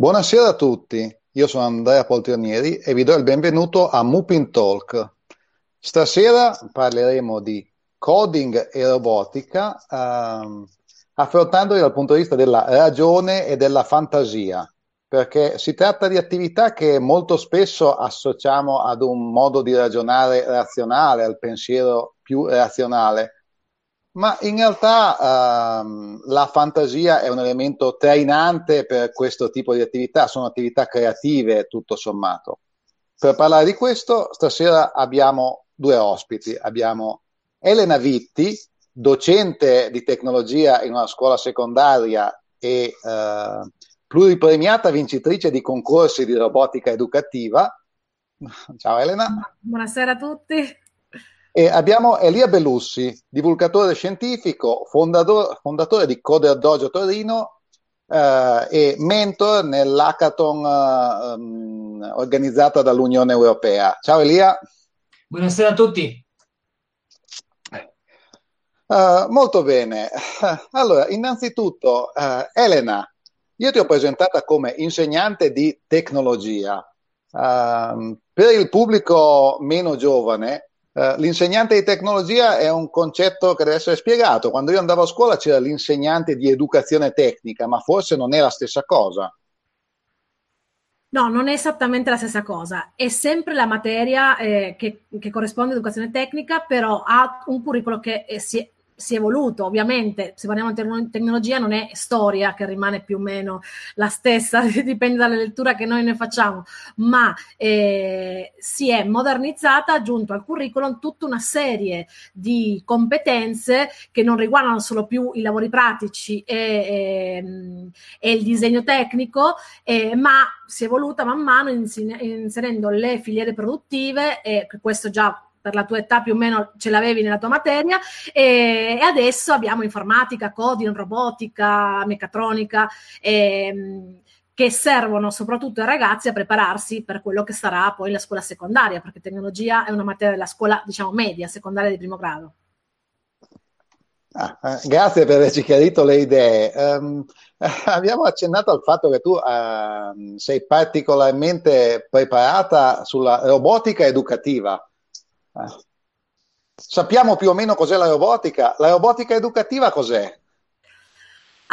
Buonasera a tutti, io sono Andrea Poltrionieri e vi do il benvenuto a Mupin Talk. Stasera parleremo di coding e robotica, ehm, affrontandoli dal punto di vista della ragione e della fantasia, perché si tratta di attività che molto spesso associamo ad un modo di ragionare razionale, al pensiero più razionale ma in realtà ehm, la fantasia è un elemento trainante per questo tipo di attività, sono attività creative tutto sommato. Per parlare di questo, stasera abbiamo due ospiti. Abbiamo Elena Vitti, docente di tecnologia in una scuola secondaria e eh, pluripremiata vincitrice di concorsi di robotica educativa. Ciao Elena. Buonasera a tutti. E abbiamo Elia Bellussi, divulgatore scientifico, fondatore, fondatore di Coder Dojo Torino eh, e mentor nell'hackathon eh, um, organizzata dall'Unione Europea. Ciao Elia. Buonasera a tutti. Uh, molto bene. Allora, innanzitutto, uh, Elena, io ti ho presentata come insegnante di tecnologia. Uh, per il pubblico meno giovane, Uh, l'insegnante di tecnologia è un concetto che deve essere spiegato. Quando io andavo a scuola c'era l'insegnante di educazione tecnica, ma forse non è la stessa cosa. No, non è esattamente la stessa cosa. È sempre la materia eh, che, che, corrisponde all'educazione tecnica, però ha un curriculum che eh, si, si è evoluto, ovviamente se parliamo di tecnologia non è storia che rimane più o meno la stessa, dipende dalla lettura che noi ne facciamo, ma eh, si è modernizzata, aggiunto al curriculum tutta una serie di competenze che non riguardano solo più i lavori pratici e, e, ehm, e il disegno tecnico, eh, ma si è evoluta man mano inserendo le filiere produttive e questo già per la tua età più o meno ce l'avevi nella tua materia e, e adesso abbiamo informatica, coding, robotica, meccatronica ehm, che servono soprattutto ai ragazzi a prepararsi per quello che sarà poi la scuola secondaria, perché tecnologia è una materia della scuola, diciamo, media, secondaria di primo grado. Ah, eh, grazie per averci chiarito le idee. Um, abbiamo accennato al fatto che tu uh, sei particolarmente preparata sulla robotica educativa. Eh. Sappiamo più o meno cos'è la robotica. La robotica educativa cos'è?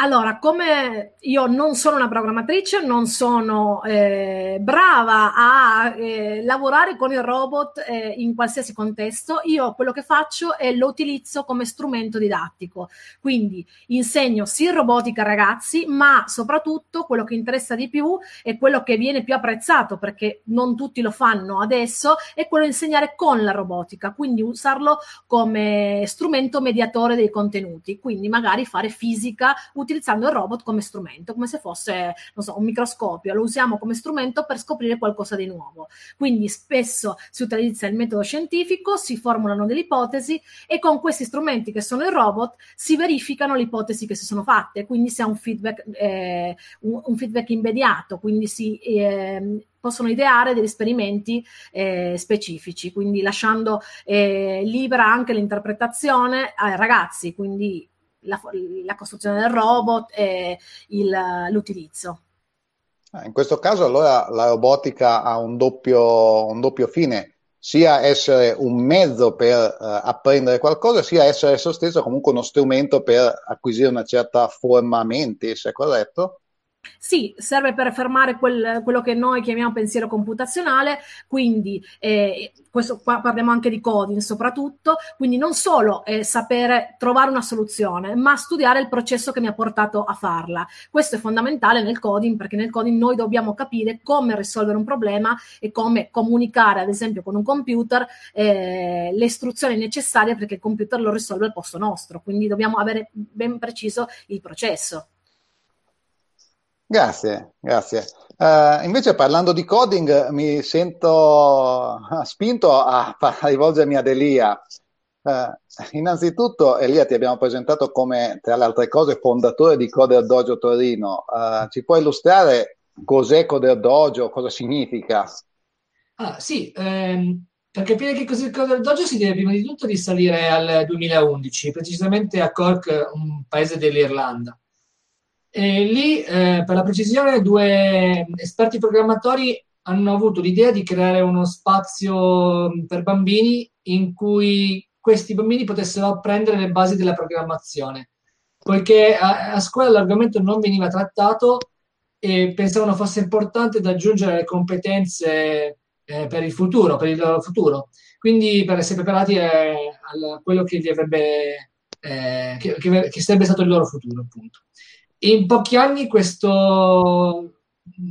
Allora, come io non sono una programmatrice, non sono eh, brava a eh, lavorare con il robot eh, in qualsiasi contesto, io quello che faccio è lo utilizzo come strumento didattico. Quindi insegno sì robotica ai ragazzi, ma soprattutto quello che interessa di più e quello che viene più apprezzato, perché non tutti lo fanno adesso, è quello di insegnare con la robotica, quindi usarlo come strumento mediatore dei contenuti, quindi magari fare fisica, utilizzando il robot come strumento, come se fosse, non so, un microscopio, lo usiamo come strumento per scoprire qualcosa di nuovo. Quindi spesso si utilizza il metodo scientifico, si formulano delle ipotesi e con questi strumenti che sono il robot si verificano le ipotesi che si sono fatte, quindi si ha un feedback, eh, un, un feedback immediato, quindi si eh, possono ideare degli esperimenti eh, specifici, quindi lasciando eh, libera anche l'interpretazione ai ragazzi, quindi la, la costruzione del robot e il, l'utilizzo. Eh, in questo caso allora la robotica ha un doppio, un doppio fine, sia essere un mezzo per uh, apprendere qualcosa, sia essere esso stesso comunque uno strumento per acquisire una certa forma mentis, è corretto? Sì, serve per fermare quel, quello che noi chiamiamo pensiero computazionale, quindi eh, questo qua parliamo anche di coding soprattutto, quindi non solo eh, sapere trovare una soluzione, ma studiare il processo che mi ha portato a farla. Questo è fondamentale nel coding perché nel coding noi dobbiamo capire come risolvere un problema e come comunicare, ad esempio, con un computer eh, le istruzioni necessarie perché il computer lo risolve al posto nostro, quindi dobbiamo avere ben preciso il processo. Grazie, grazie. Uh, invece parlando di coding mi sento spinto a, a rivolgermi ad Elia. Uh, innanzitutto, Elia, ti abbiamo presentato come, tra le altre cose, fondatore di Coder Dojo Torino. Uh, ci puoi illustrare cos'è Coder Dojo, cosa significa? Ah, sì, ehm, per capire che cos'è Coder Dojo si deve prima di tutto risalire al 2011, precisamente a Cork, un paese dell'Irlanda. E lì, eh, per la precisione, due esperti programmatori hanno avuto l'idea di creare uno spazio per bambini in cui questi bambini potessero apprendere le basi della programmazione, poiché a, a scuola l'argomento non veniva trattato e pensavano fosse importante da aggiungere le competenze eh, per il futuro, per il loro futuro. Quindi per essere preparati eh, a quello che, avrebbe, eh, che, che, che sarebbe stato il loro futuro, appunto. In pochi anni questo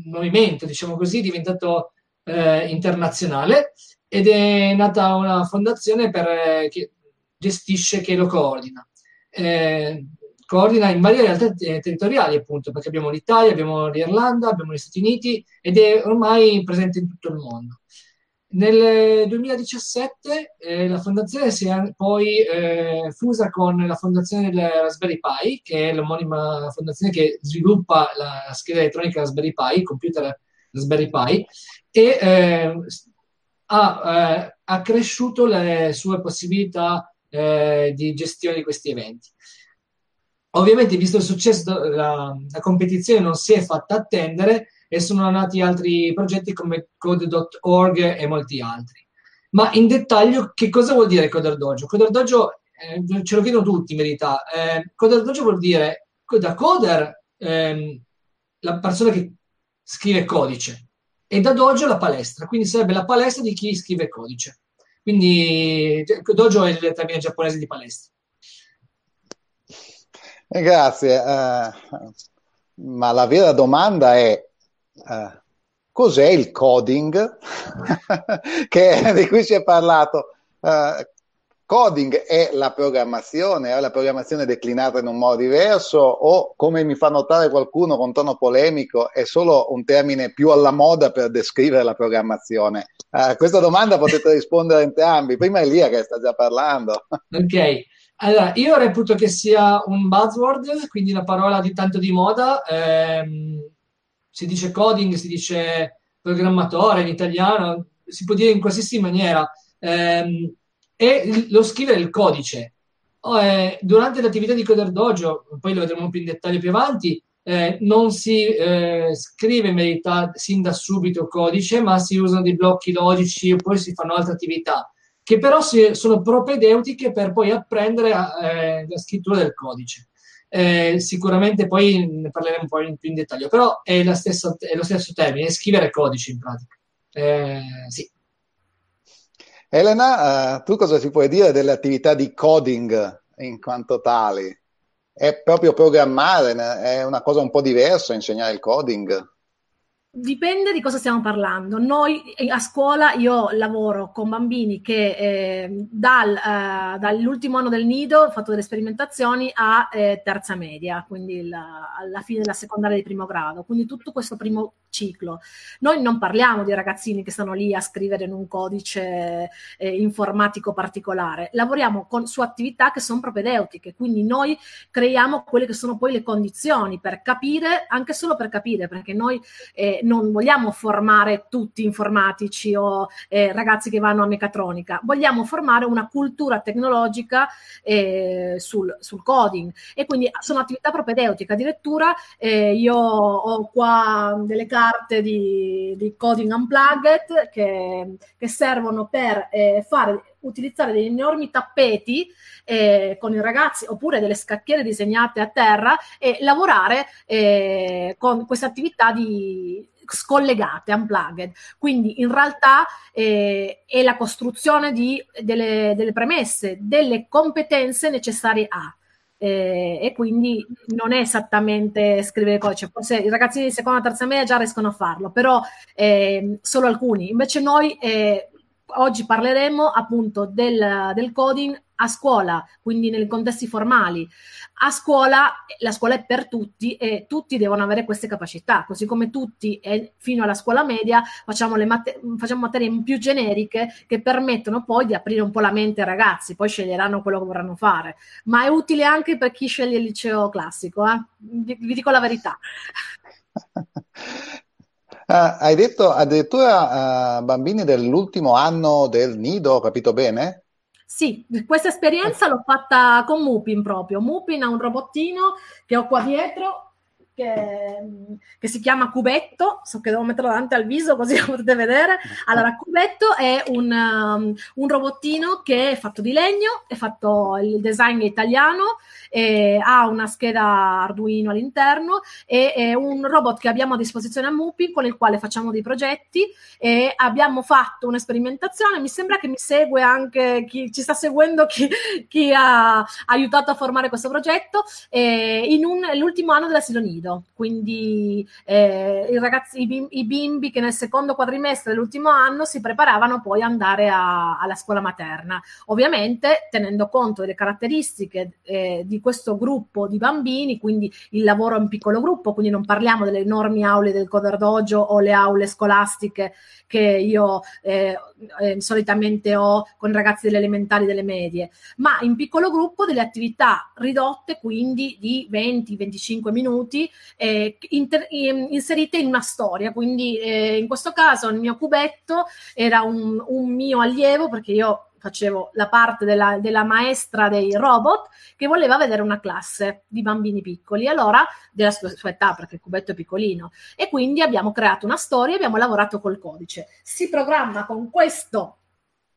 movimento, diciamo così, è diventato eh, internazionale ed è nata una fondazione per, eh, che gestisce, che lo coordina. Eh, coordina in varie realtà territoriali, appunto, perché abbiamo l'Italia, abbiamo l'Irlanda, abbiamo gli Stati Uniti ed è ormai presente in tutto il mondo. Nel 2017 eh, la fondazione si è poi eh, fusa con la fondazione del Raspberry Pi, che è l'omonima fondazione che sviluppa la scheda elettronica Raspberry Pi, il computer Raspberry Pi, e eh, ha eh, accresciuto le sue possibilità eh, di gestione di questi eventi. Ovviamente, visto il successo, la, la competizione non si è fatta attendere e sono nati altri progetti come Code.org e molti altri. Ma in dettaglio, che cosa vuol dire Coder Dojo? Coder Dojo eh, ce lo chiedono tutti in verità. Eh, Coder Dojo vuol dire da coder ehm, la persona che scrive codice e da dojo la palestra, quindi sarebbe la palestra di chi scrive codice. Quindi dojo è il termine giapponese di palestra. Eh, grazie, uh, ma la vera domanda è uh, cos'è il coding che, di cui si è parlato? Uh, coding è la programmazione, è la programmazione declinata in un modo diverso o come mi fa notare qualcuno con tono polemico è solo un termine più alla moda per descrivere la programmazione? A questa domanda potete rispondere entrambi. Prima Elia che sta già parlando. Ok. Allora, io reputo che sia un buzzword, quindi una parola di tanto di moda. Ehm, si dice coding, si dice programmatore in italiano, si può dire in qualsiasi maniera. Ehm, e lo scrivere il codice. Oh, eh, durante l'attività di Coder Dojo, poi lo vedremo più in dettaglio più avanti, eh, non si eh, scrive in verità sin da subito codice, ma si usano dei blocchi logici poi si fanno altre attività che però si, sono propedeutiche per poi apprendere eh, la scrittura del codice. Eh, sicuramente poi ne parleremo un po' in, più in dettaglio, però è, stessa, è, lo stesso termine, scrivere codice in pratica. Eh, sì. Elena, uh, tu cosa ci puoi dire delle attività di coding in quanto tali? È proprio programmare, è una cosa un po' diversa insegnare il coding? Dipende di cosa stiamo parlando. Noi eh, a scuola io lavoro con bambini che eh, dal, eh, dall'ultimo anno del nido ho fatto delle sperimentazioni a eh, terza media, quindi la, alla fine della secondaria di primo grado, quindi tutto questo primo ciclo. Noi non parliamo di ragazzini che stanno lì a scrivere in un codice eh, informatico particolare, lavoriamo con, su attività che sono propedeutiche, quindi noi creiamo quelle che sono poi le condizioni per capire, anche solo per capire, perché noi eh, non vogliamo formare tutti informatici o eh, ragazzi che vanno a meccatronica, vogliamo formare una cultura tecnologica eh, sul, sul, coding e quindi sono attività propedeutiche. Addirittura eh, io ho qua delle carte di, di Coding Unplugged che, che servono per eh, fare utilizzare degli enormi tappeti eh, con i ragazzi oppure delle scacchiere disegnate a terra e lavorare eh, con queste attività di scollegate, unplugged. Quindi in realtà eh, è la costruzione di, delle, delle, premesse, delle competenze necessarie a. Eh, e quindi non è esattamente scrivere codice, forse i ragazzini di seconda terza media già riescono a farlo, però eh, solo alcuni. Invece noi eh, oggi parleremo appunto del, del, coding a scuola, quindi nei contesti formali. A scuola, la scuola è per tutti e tutti devono avere queste capacità, così come tutti e fino alla scuola media facciamo, le mat- facciamo materie più generiche che permettono poi di aprire un po' la mente ai ragazzi, poi sceglieranno quello che vorranno fare, ma è utile anche per chi sceglie il liceo classico, eh? vi, vi dico la verità. Uh, hai detto addirittura uh, bambini dell'ultimo anno del nido, ho capito bene? Sì, questa esperienza l'ho fatta con Mupin proprio. Mupin ha un robottino che ho qua dietro che, che, si chiama Cubetto, so che devo metterlo davanti al viso così lo potete vedere. Allora, Cubetto è un, um, un robottino che è fatto di legno, è fatto, il design italiano, ha una scheda Arduino all'interno e è un robot che abbiamo a disposizione a Mupi con il quale facciamo dei progetti e abbiamo fatto un'esperimentazione. Mi sembra che mi segue anche chi ci sta seguendo, chi, chi ha aiutato a formare questo progetto eh, in un, l'ultimo anno dell'asilo nido nido, quindi eh, i, ragazzi, i, bimbi, i, bimbi, che nel secondo quadrimestre dell'ultimo anno si preparavano poi ad andare a, alla scuola materna, ovviamente tenendo conto delle caratteristiche eh, di questo gruppo di bambini, quindi il lavoro in piccolo gruppo, quindi non parliamo delle enormi aule del Coder Dojo o le aule scolastiche che io eh, eh, solitamente ho con ragazzi delle elementari e delle medie, ma in piccolo gruppo delle attività ridotte, quindi di 20-25 minuti, eh, inter- inserite in una storia. Quindi eh, in questo caso il mio cubetto era un, un mio allievo perché io facevo la parte della, della, maestra dei robot che voleva vedere una classe di bambini piccoli, allora della sua, sua, età, perché il cubetto è piccolino, e quindi abbiamo creato una storia e abbiamo lavorato col codice. Si programma con questo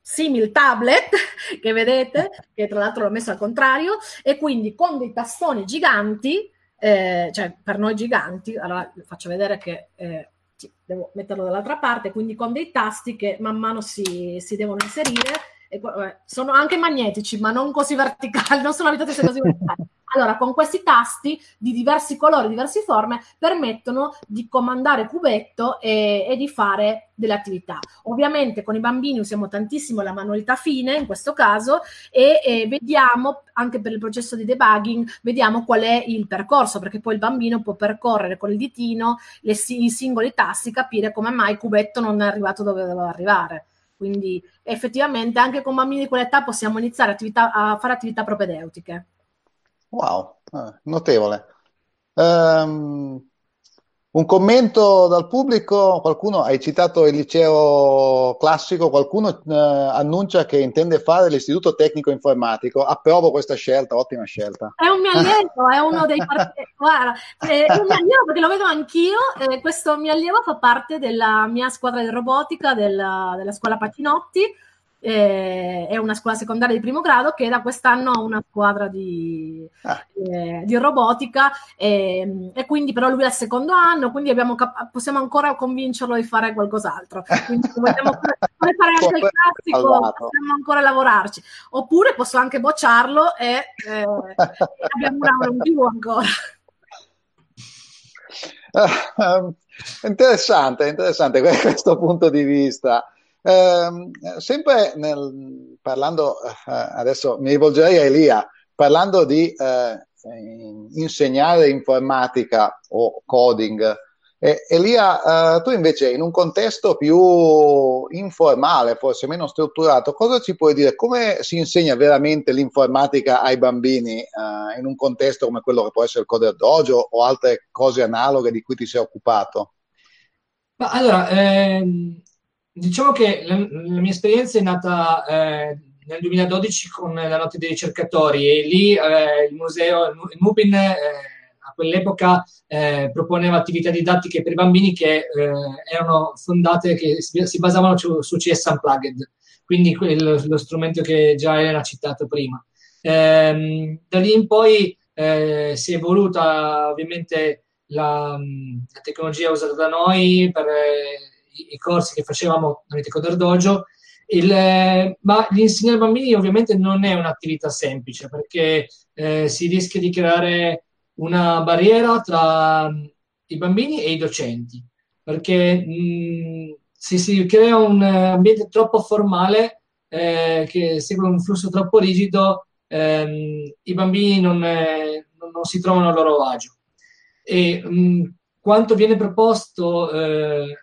simil tablet che vedete, che tra l'altro l'ho messo al contrario, e quindi con dei tastoni giganti, eh, cioè per noi giganti, allora faccio vedere che eh, devo metterlo dall'altra parte, quindi con dei tasti che man mano si, si devono inserire e, sono anche magnetici, ma non così verticali, non sono abituati a essere così verticali. Allora, con questi tasti di diversi colori, diverse forme, permettono di comandare cubetto e, e, di fare delle attività. Ovviamente con i bambini usiamo tantissimo la manualità fine, in questo caso, e, e vediamo, anche per il processo di debugging, vediamo qual è il percorso, perché poi il bambino può percorrere con il ditino le, i singoli tasti, capire come mai il cubetto non è arrivato dove doveva arrivare. Quindi effettivamente anche con bambini di quell'età possiamo iniziare attività, a fare attività propedeutiche. Wow, eh, notevole. Um, un commento dal pubblico, qualcuno, hai citato il liceo classico, qualcuno eh, annuncia che intende fare l'istituto tecnico informatico, approvo questa scelta, ottima scelta. È un mio allievo, è uno dei partiti, guarda, è un mio allievo perché lo vedo anch'io, eh, questo mio allievo fa parte della mia squadra di robotica della, della scuola Patinotti, eh, è una scuola secondaria di primo grado che da quest'anno ha una squadra di, ah. eh, di robotica e, e, quindi però lui è al secondo anno, quindi cap- possiamo ancora convincerlo di fare qualcos'altro. Quindi vogliamo fare anche il classico, possiamo ancora lavorarci. Oppure posso anche bocciarlo e, eh, abbiamo un aula in più ancora. Uh, interessante, interessante questo punto di vista. Eh, sempre nel, parlando, eh, adesso mi rivolgerei a Elia, parlando di eh, insegnare informatica o coding. Elia, eh, tu invece in un contesto più informale, forse meno strutturato, cosa ci puoi dire? Come si insegna veramente l'informatica ai bambini eh, in un contesto come quello che può essere il Coder Dojo o altre cose analoghe di cui ti sei occupato? Ma allora, ehm, Diciamo che la, la mia esperienza è nata eh, nel 2012 con la Notte dei ricercatori e lì eh, il museo, il MUPIN eh, a quell'epoca eh, proponeva attività didattiche per i bambini che eh, erano fondate, che si, si basavano su, su, CS Unplugged, quindi quello, lo strumento che già ha citato prima. Ehm, da lì in poi eh, si è evoluta ovviamente la, la, tecnologia usata da noi per i, corsi che facevamo tramite Coder Dojo, il, eh, ma l'insegnare ai bambini ovviamente non è un'attività semplice perché eh, si rischia di creare una barriera tra mm, i bambini e i docenti perché mh, mm, se si crea un ambiente troppo formale eh, che segue un flusso troppo rigido ehm, i bambini non, eh, non, si trovano a loro agio. E mh, mm, quanto viene proposto eh,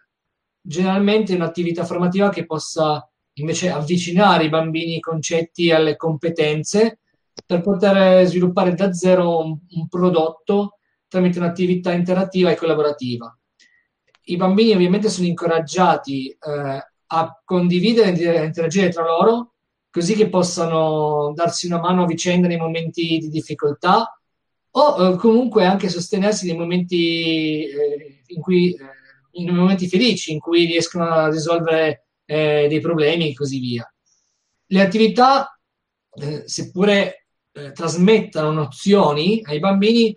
generalmente un'attività formativa che possa invece avvicinare i bambini ai concetti alle competenze per poter sviluppare da zero un, un prodotto tramite un'attività interattiva e collaborativa. I bambini ovviamente sono incoraggiati eh, a condividere e interagire tra loro così che possano darsi una mano a vicenda nei momenti di difficoltà o eh, comunque anche sostenersi nei momenti eh, in cui eh, in momenti felici in cui riescono a risolvere eh, dei problemi e così via. Le attività, eh, seppure eh, trasmettano nozioni ai bambini,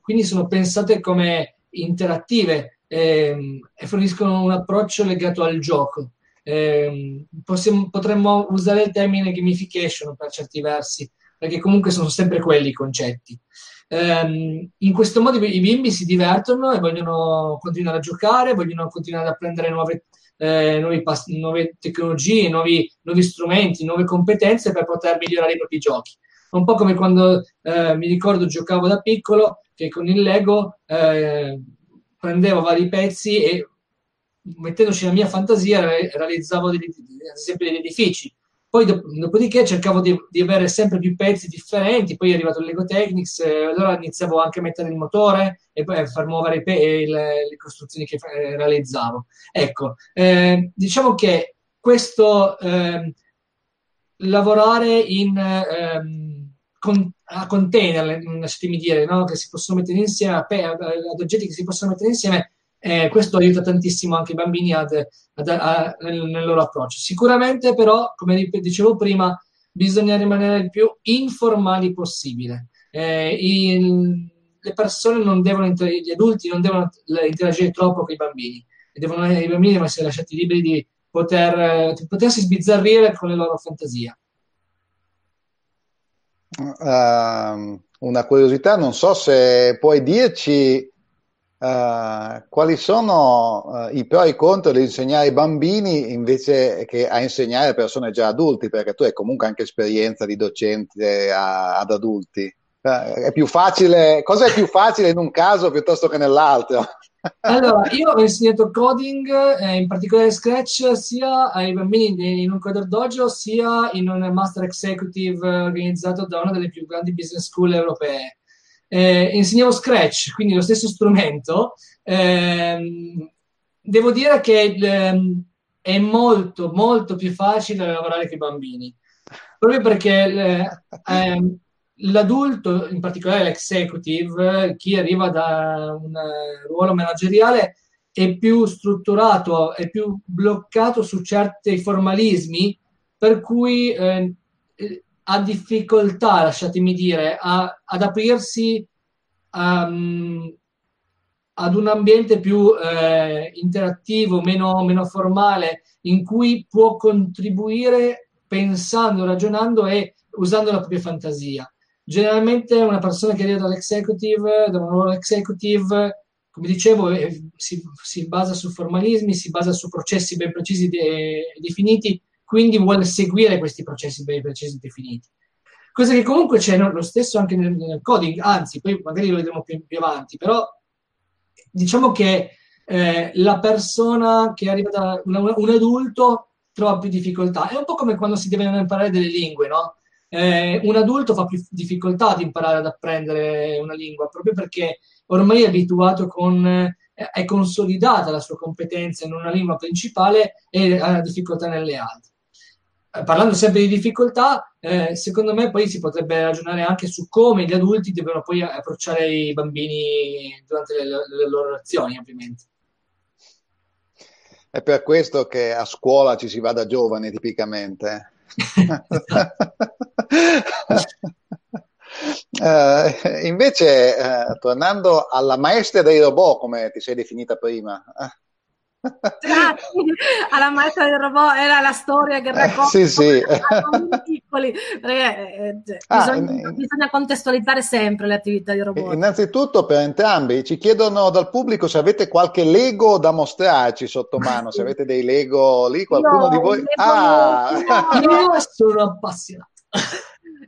quindi sono pensate come interattive ehm, e forniscono un approccio legato al gioco. Eh, possiamo, potremmo usare il termine gamification per certi versi, perché comunque sono sempre quelli i concetti. Um, in questo modo i bimbi si divertono e vogliono continuare a giocare, vogliono continuare ad apprendere nuove, eh, pass- nuove tecnologie, nuovi, nuovi, strumenti, nuove competenze per poter migliorare i propri giochi. Un po' come quando eh, mi ricordo giocavo da piccolo che con il Lego eh, prendevo vari pezzi e mettendoci la mia fantasia realizzavo degli, ad esempio degli edifici poi dop- dopodiché cercavo di, di, avere sempre più pezzi differenti, poi è arrivato il Lego Technics, eh, allora iniziavo anche a mettere il motore e poi a far muovere pe- le, le, costruzioni che eh, realizzavo. Ecco, eh, diciamo che questo ehm, lavorare in, ehm, con, a container, lasciatemi dire, no? che si possono mettere insieme, a pe- ad oggetti che si possono mettere insieme, eh, questo aiuta tantissimo anche i bambini ad, ad, a, nel, nel, loro approccio. Sicuramente però, come dicevo prima, bisogna rimanere il più informali possibile. Eh, il, le persone non devono, gli adulti non devono interagire troppo con i bambini, devono, i bambini devono essere lasciati liberi di poter, di potersi sbizzarrire con le loro fantasie. Uh, una curiosità, non so se puoi dirci Uh, quali sono uh, i pro e i contro di insegnare ai bambini invece che a insegnare a persone già adulti, perché tu hai comunque anche esperienza di docente a, ad adulti. Uh, facile, cosa è più facile in un caso piuttosto che nell'altro? allora, io ho insegnato coding, eh, in particolare Scratch, sia ai bambini in un Coder Dojo, sia in un Master Executive organizzato da una delle più grandi business school europee eh, insegnavo Scratch, quindi lo stesso strumento, ehm, devo dire che ehm, è molto, molto più facile lavorare con i bambini, proprio perché ehm, l'adulto, in particolare l'executive, chi arriva da un ruolo manageriale, è più strutturato, è più bloccato su certi formalismi, per cui eh, ha difficoltà, lasciatemi dire, a, ad aprirsi um, ad un ambiente più eh, interattivo, meno, meno, formale, in cui può contribuire pensando, ragionando e usando la propria fantasia. Generalmente una persona che arriva dall'executive, da un ruolo executive, come dicevo, eh, si, si, basa su formalismi, si basa su processi ben precisi e definiti, quindi vuole seguire questi processi ben precisi e definiti. Cosa che comunque c'è lo stesso anche nel, nel, coding, anzi, poi magari lo vedremo più, più avanti, però diciamo che eh, la persona che arriva da una, un adulto trova più difficoltà. È un po' come quando si devono imparare delle lingue, no? Eh, un adulto fa più difficoltà ad imparare ad apprendere una lingua proprio perché ormai è abituato con, eh, è consolidata la sua competenza in una lingua principale e ha difficoltà nelle altre. Eh, parlando sempre di difficoltà, eh, secondo me poi si potrebbe ragionare anche su come gli adulti devono poi approcciare i bambini durante le, le loro azioni, ovviamente. È per questo che a scuola ci si va da giovani tipicamente. uh, invece, uh, tornando alla maestra dei robot, come ti sei definita prima, alla maestra del robot era la storia che racconta sì, sì. piccoli. Perché eh, cioè, ah, bisogna, in, bisogna, contestualizzare sempre le attività di robot. Innanzitutto per entrambi ci chiedono dal pubblico se avete qualche Lego da mostrarci sotto mano se avete dei Lego lì qualcuno no, di voi? ah. io sono appassionato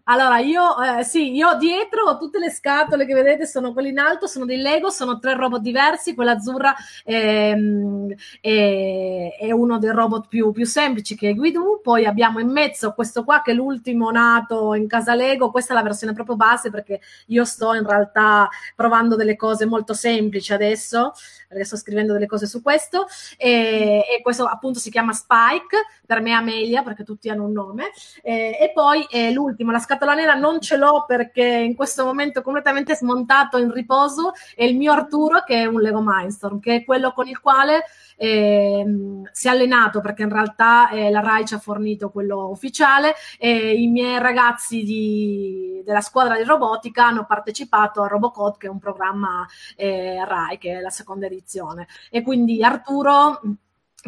allora, io eh, sì, io dietro ho tutte le scatole che vedete, sono quelle in alto, sono dei Lego, sono tre robot diversi, quella azzurra ehm, è, è, uno dei robot più, più semplici che è Guidu, poi abbiamo in mezzo questo qua che è l'ultimo nato in casa Lego, questa è la versione proprio base perché io sto in realtà provando delle cose molto semplici adesso, perché sto scrivendo delle cose su questo e, e questo appunto si chiama Spike, per me Amelia perché tutti hanno un nome, e, e poi l'ultimo, la scatola nera non ce l'ho perché in questo momento è completamente smontato in riposo è il mio Arturo che è un Lego Mindstorm, che è quello con il quale eh, si è allenato perché in realtà eh, la RAI ci ha fornito quello ufficiale e i miei ragazzi di, della squadra di robotica hanno partecipato a Robocode che è un programma eh, RAI che è la seconda edizione. E quindi Arturo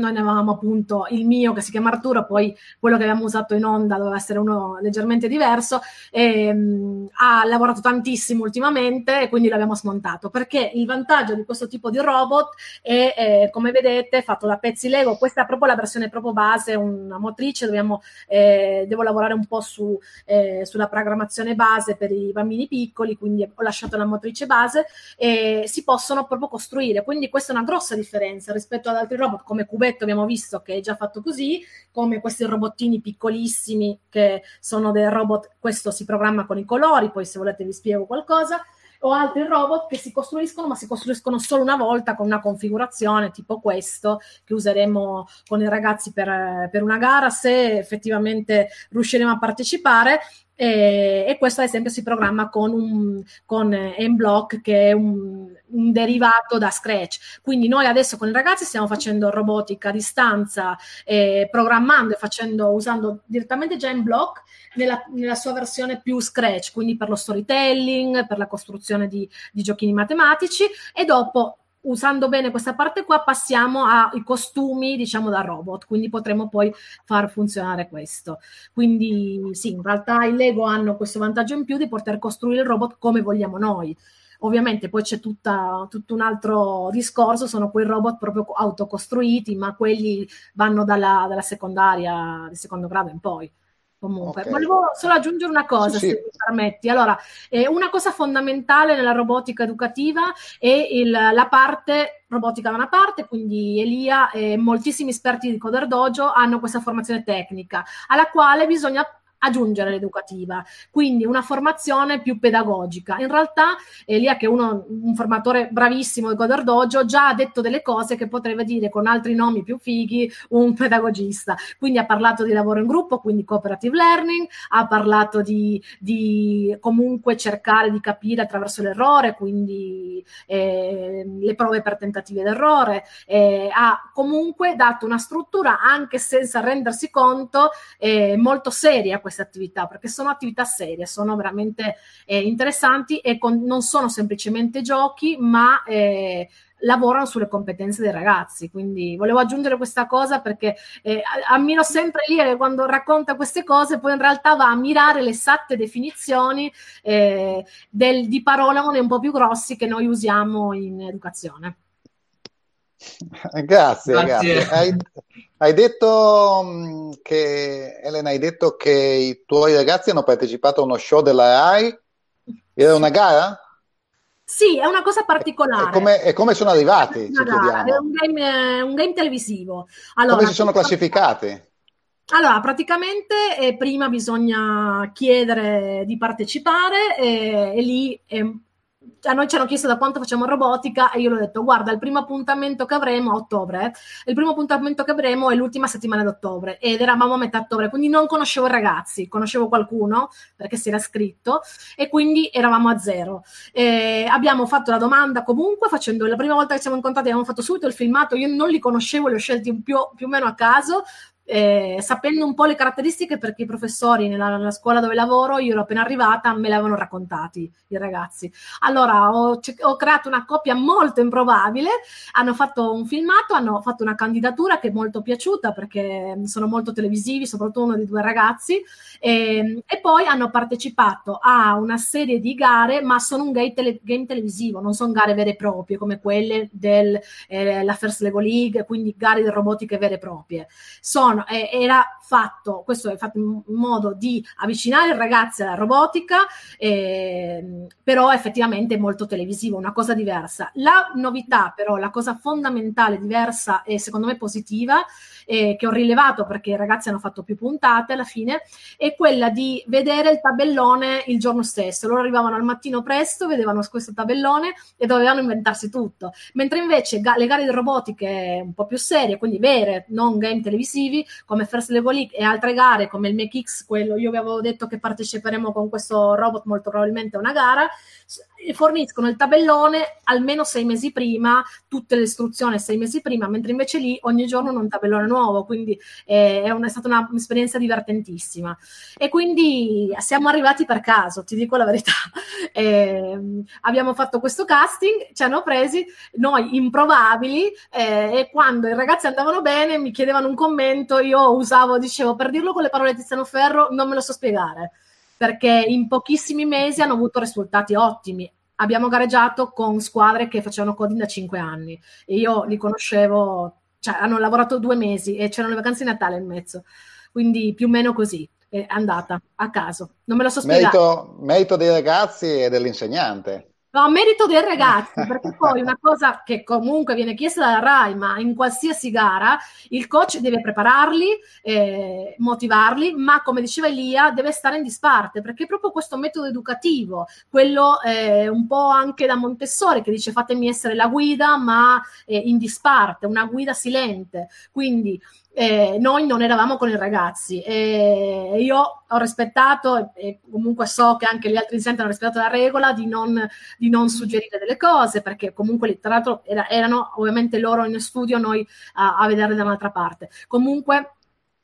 noi ne avevamo appunto il mio che si chiama Arturo, poi quello che abbiamo usato in onda doveva essere uno leggermente diverso, e, um, ha lavorato tantissimo ultimamente e quindi l'abbiamo smontato, perché il vantaggio di questo tipo di robot è, eh, come vedete, fatto da pezzi Lego, questa è proprio la versione proprio base, una motrice, dobbiamo, eh, devo lavorare un po' su, eh, sulla programmazione base per i bambini piccoli, quindi ho lasciato la motrice base e si possono proprio costruire, quindi questa è una grossa differenza rispetto ad altri robot come Cubet fumetto abbiamo visto che è già fatto così, come questi robottini piccolissimi che sono dei robot, questo si programma con i colori, poi se volete vi spiego qualcosa, o altri robot che si costruiscono, ma si costruiscono solo una volta con una configurazione tipo questo che useremo con i ragazzi per, per una gara se effettivamente riusciremo a partecipare e, e, questo ad esempio si programma con, un, con M-Block che è un, un, derivato da Scratch. Quindi noi adesso con i ragazzi stiamo facendo robotica a distanza, eh, programmando e facendo, usando direttamente già M-Block nella, nella, sua versione più Scratch, quindi per lo storytelling, per la costruzione di, di giochini matematici e dopo usando bene questa parte qua passiamo ai costumi diciamo da robot. Quindi potremo poi far funzionare questo. Quindi sì in realtà i Lego hanno questo vantaggio in più di poter costruire il robot come vogliamo noi. Ovviamente poi c'è tutta, tutto un altro discorso sono quei robot proprio autocostruiti ma quelli vanno dalla, dalla secondaria di secondo grado in poi Comunque, okay. volevo solo aggiungere una cosa, sì, se sì. mi permetti. Allora, eh, una cosa fondamentale nella robotica educativa è il, la parte robotica da una parte, quindi Elia e moltissimi esperti di Coder Dojo hanno questa formazione tecnica, alla quale bisogna aggiungere l'educativa, quindi una formazione più pedagogica. In realtà Elia, che è uno, un formatore bravissimo di Goder Dojo, già ha detto delle cose che potrebbe dire con altri nomi più fighi un pedagogista. Quindi ha parlato di lavoro in gruppo, quindi cooperative learning, ha parlato di, di comunque cercare di capire attraverso l'errore, quindi eh, le prove per tentative d'errore, eh, ha comunque dato una struttura anche senza rendersi conto eh, molto seria queste attività, perché sono attività serie, sono veramente eh, interessanti e con, non sono semplicemente giochi, ma eh, lavorano sulle competenze dei ragazzi. Quindi volevo aggiungere questa cosa perché eh, ammiro sempre lì quando racconta queste cose, poi in realtà va a mirare le esatte definizioni eh, del, di parolone un po' più grossi che noi usiamo in educazione. Grazie, grazie. grazie. Hai, hai, detto mm, che, Elena, hai detto che i tuoi ragazzi hanno partecipato a uno show della RAI? Era una gara? Sì, è una cosa particolare. E come, e come sono arrivati? È un game, un game televisivo. Allora, come si sono classificati? Allora, praticamente eh, prima bisogna chiedere di partecipare eh, e lì è a noi ci hanno chiesto da quanto facciamo robotica e io l'ho detto guarda il primo appuntamento che avremo a ottobre eh, il primo appuntamento che avremo è l'ultima settimana d'ottobre ed eravamo a metà ottobre quindi non conoscevo i ragazzi conoscevo qualcuno perché si era scritto e quindi eravamo a zero. E abbiamo fatto la domanda comunque facendo la prima volta che siamo incontrati abbiamo fatto subito il filmato io non li conoscevo li ho scelti più, più o meno a caso eh, sapendo un po' le caratteristiche perché i professori nella, nella, scuola dove lavoro, io ero appena arrivata, me le avevano raccontati i ragazzi. Allora ho, ho, creato una coppia molto improbabile, hanno fatto un filmato, hanno fatto una candidatura che è molto piaciuta perché sono molto televisivi, soprattutto uno dei due ragazzi, e, ehm, e poi hanno partecipato a una serie di gare, ma sono un game, tele, game televisivo, non sono gare vere e proprie come quelle della eh, First Lego League, quindi gare di robotiche vere e proprie. Sono sono, eh, era fatto, questo è fatto in modo di avvicinare i ragazzi alla robotica, eh, però effettivamente è molto televisivo, una cosa diversa. La novità però, la cosa fondamentale, diversa e secondo me positiva, eh, che ho rilevato perché i ragazzi hanno fatto più puntate alla fine, è quella di vedere il tabellone il giorno stesso. Loro arrivavano al mattino presto, vedevano questo tabellone e dovevano inventarsi tutto. Mentre invece ga- le gare di robotiche un po' più serie, quindi vere, non game televisivi, come First Level League e altre gare come il MakeX, quello io vi avevo detto che parteciperemo con questo robot molto probabilmente a una gara, forniscono il tabellone almeno sei mesi prima, tutte le istruzioni sei mesi prima, mentre invece lì ogni giorno un tabellone nuovo, quindi eh, è, una, è, stata una, un'esperienza divertentissima. E quindi siamo arrivati per caso, ti dico la verità. Eh, abbiamo fatto questo casting, ci hanno presi noi improbabili eh, e quando i ragazzi andavano bene mi chiedevano un commento, io usavo, dicevo, per dirlo con le parole di Tiziano Ferro, non me lo so spiegare perché in pochissimi mesi hanno avuto risultati ottimi. Abbiamo gareggiato con squadre che facevano coding da cinque anni e io li conoscevo, cioè hanno lavorato due mesi e c'erano le vacanze di Natale in mezzo, quindi più o meno così è andata a caso. Non me lo so spiegare. Merito, merito dei ragazzi e dell'insegnante. No, a merito dei ragazzi, perché poi una cosa che comunque viene chiesta dalla RAI, ma in qualsiasi gara, il coach deve prepararli, eh, motivarli, ma come diceva Elia, deve stare in disparte, perché proprio questo metodo educativo, quello eh, un po' anche da Montessori, che dice fatemi essere la guida, ma eh, in disparte, una guida silente. Quindi eh, noi non eravamo con i ragazzi. E io ho rispettato e comunque so che anche gli altri insegnanti hanno rispettato la regola di non, di non suggerire delle cose perché comunque tra l'altro era, erano ovviamente loro in studio noi a, a vedere da un'altra parte. Comunque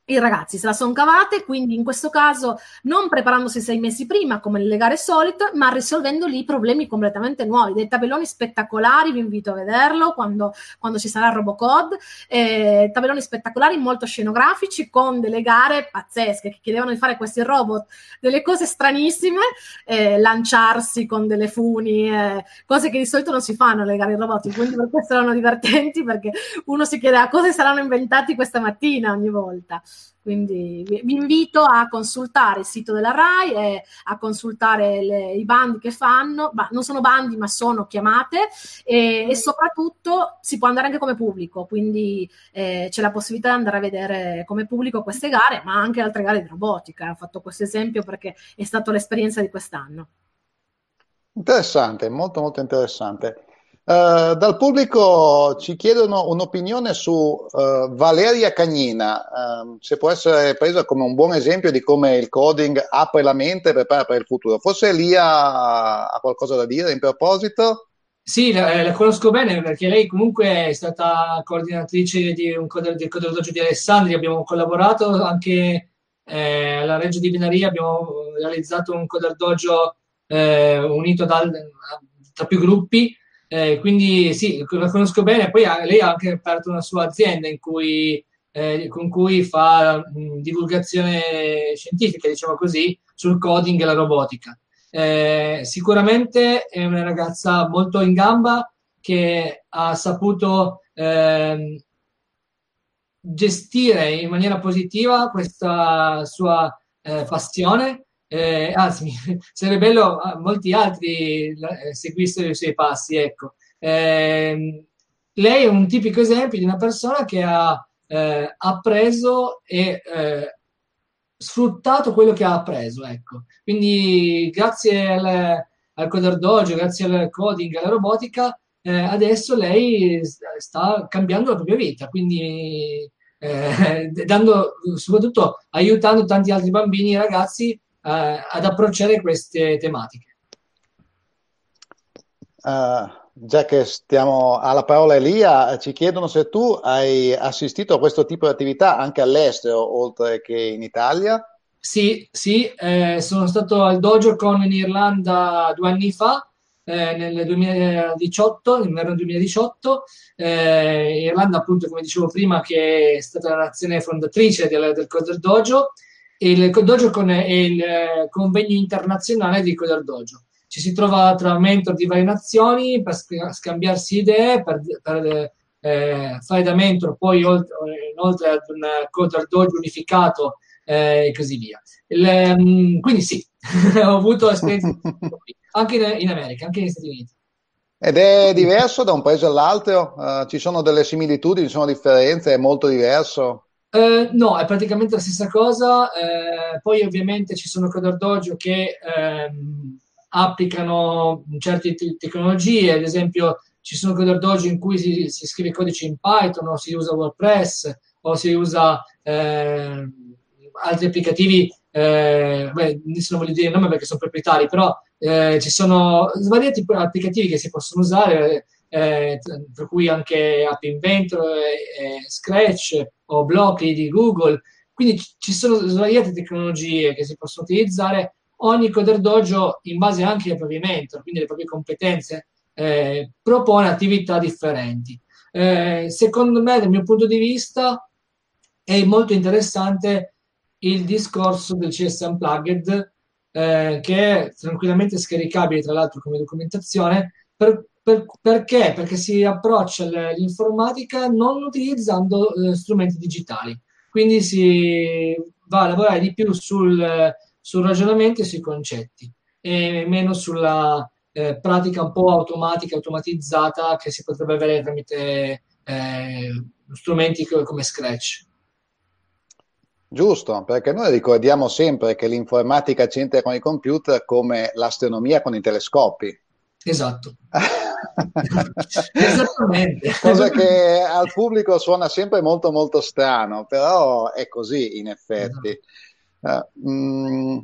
i ragazzi se la sono cavate, quindi in questo caso non preparandosi sei mesi prima come nelle gare solite, ma risolvendo lì problemi completamente nuovi, dei tabelloni spettacolari, vi invito a vederlo quando, quando ci sarà il Robocode, eh, tabelloni spettacolari molto scenografici con delle gare pazzesche che chiedevano di fare questi robot, delle cose stranissime, eh, lanciarsi con delle funi, eh, cose che di solito non si fanno alle gare robotiche, quindi per questo erano divertenti perché uno si chiede a cosa saranno inventati questa mattina ogni volta. Quindi vi invito a consultare il sito della RAI e a consultare le, i bandi che fanno, bah, non sono bandi ma sono chiamate e, e, soprattutto si può andare anche come pubblico, quindi eh, c'è la possibilità di andare a vedere come pubblico queste gare, ma anche altre gare di robotica. Ho fatto questo esempio perché è stata l'esperienza di quest'anno. Interessante, molto molto interessante. Uh, dal pubblico ci chiedono un'opinione su uh, Valeria Cagnina, uh, se può essere presa come un buon esempio di come il coding apre la mente e prepara per il futuro. Forse Elia ha qualcosa da dire in proposito? Sì, la, la, conosco bene perché lei comunque è stata coordinatrice di un coder, del Coder Dojo di Alessandria, abbiamo collaborato anche eh, alla Reggio di Binaria, abbiamo realizzato un Coder Dojo eh, unito dal, tra più gruppi eh, quindi sì, la conosco bene. Poi ha, lei ha anche aperto una sua azienda cui, eh, con cui fa mh, divulgazione scientifica, diciamo così, sul coding e la robotica. Eh, sicuramente è una ragazza molto in gamba che ha saputo ehm, gestire in maniera positiva questa sua eh, passione eh, anzi, sarebbe bello a molti altri eh, seguissero i suoi passi. Ecco. Eh, lei è un tipico esempio di una persona che ha eh, appreso e eh, sfruttato quello che ha appreso. Ecco. Quindi, grazie al, al Coder Dojo, grazie al coding, alla robotica, eh, adesso lei sta cambiando la propria vita. Quindi, dando, soprattutto aiutando tanti altri bambini e ragazzi ad approcciare queste tematiche. Uh, già che stiamo alla parola Elia, ci chiedono se tu hai assistito a questo tipo di attività anche all'estero, oltre che in Italia. Sì, sì, eh, sono stato al Dojo Con in Irlanda due anni fa, eh, nel 2018, nell'inverno 2018. Eh, Irlanda, appunto, come dicevo prima, che è stata la nazione fondatrice del, del Coder Dojo il dojo con il eh, convegno internazionale di Coder. Ci si trova tra mentor di varie nazioni per scambiarsi idee, per, per eh, fare da mentor poi oltre, inoltre ad un Coder unificato eh, e così via. Il, um, quindi sì, ho avuto esperienze anche in, in America, anche negli Stati Uniti. Ed è diverso da un paese all'altro? Uh, ci sono delle similitudini, ci sono differenze, è molto diverso? Eh, no, è praticamente la stessa cosa. Eh, poi ovviamente ci sono Coder Dojo che ehm, applicano certe te- tecnologie, ad esempio ci sono Coder Dojo in cui si, si, scrive codice in Python o si usa WordPress o si usa eh, altri applicativi, eh, beh, non voglio dire il nome perché sono proprietari, però eh, ci sono svariati applicativi che si possono usare, eh, tra cui anche App Inventor, Scratch o Blockly di Google. Quindi ci sono svariate tecnologie che si possono utilizzare. Ogni Coder Dojo, in base anche al proprio mentor, quindi alle proprie competenze, eh, propone attività differenti. Eh, secondo me, dal mio punto di vista, è molto interessante il discorso del CS Unplugged, eh, che è tranquillamente scaricabile, tra l'altro, come documentazione, per, per, perché? Perché si approccia l'informatica non utilizzando eh, strumenti digitali. Quindi si va a lavorare di più sul, sul ragionamento e sui concetti e meno sulla eh, pratica un po' automatica, automatizzata che si potrebbe avere tramite eh, strumenti come Scratch. Giusto, perché noi ricordiamo sempre che l'informatica c'entra con i computer come l'astronomia con i telescopi. Esatto. Esattamente. Cosa che al pubblico suona sempre molto molto strano, però è così in effetti. Esatto. Uh, mm,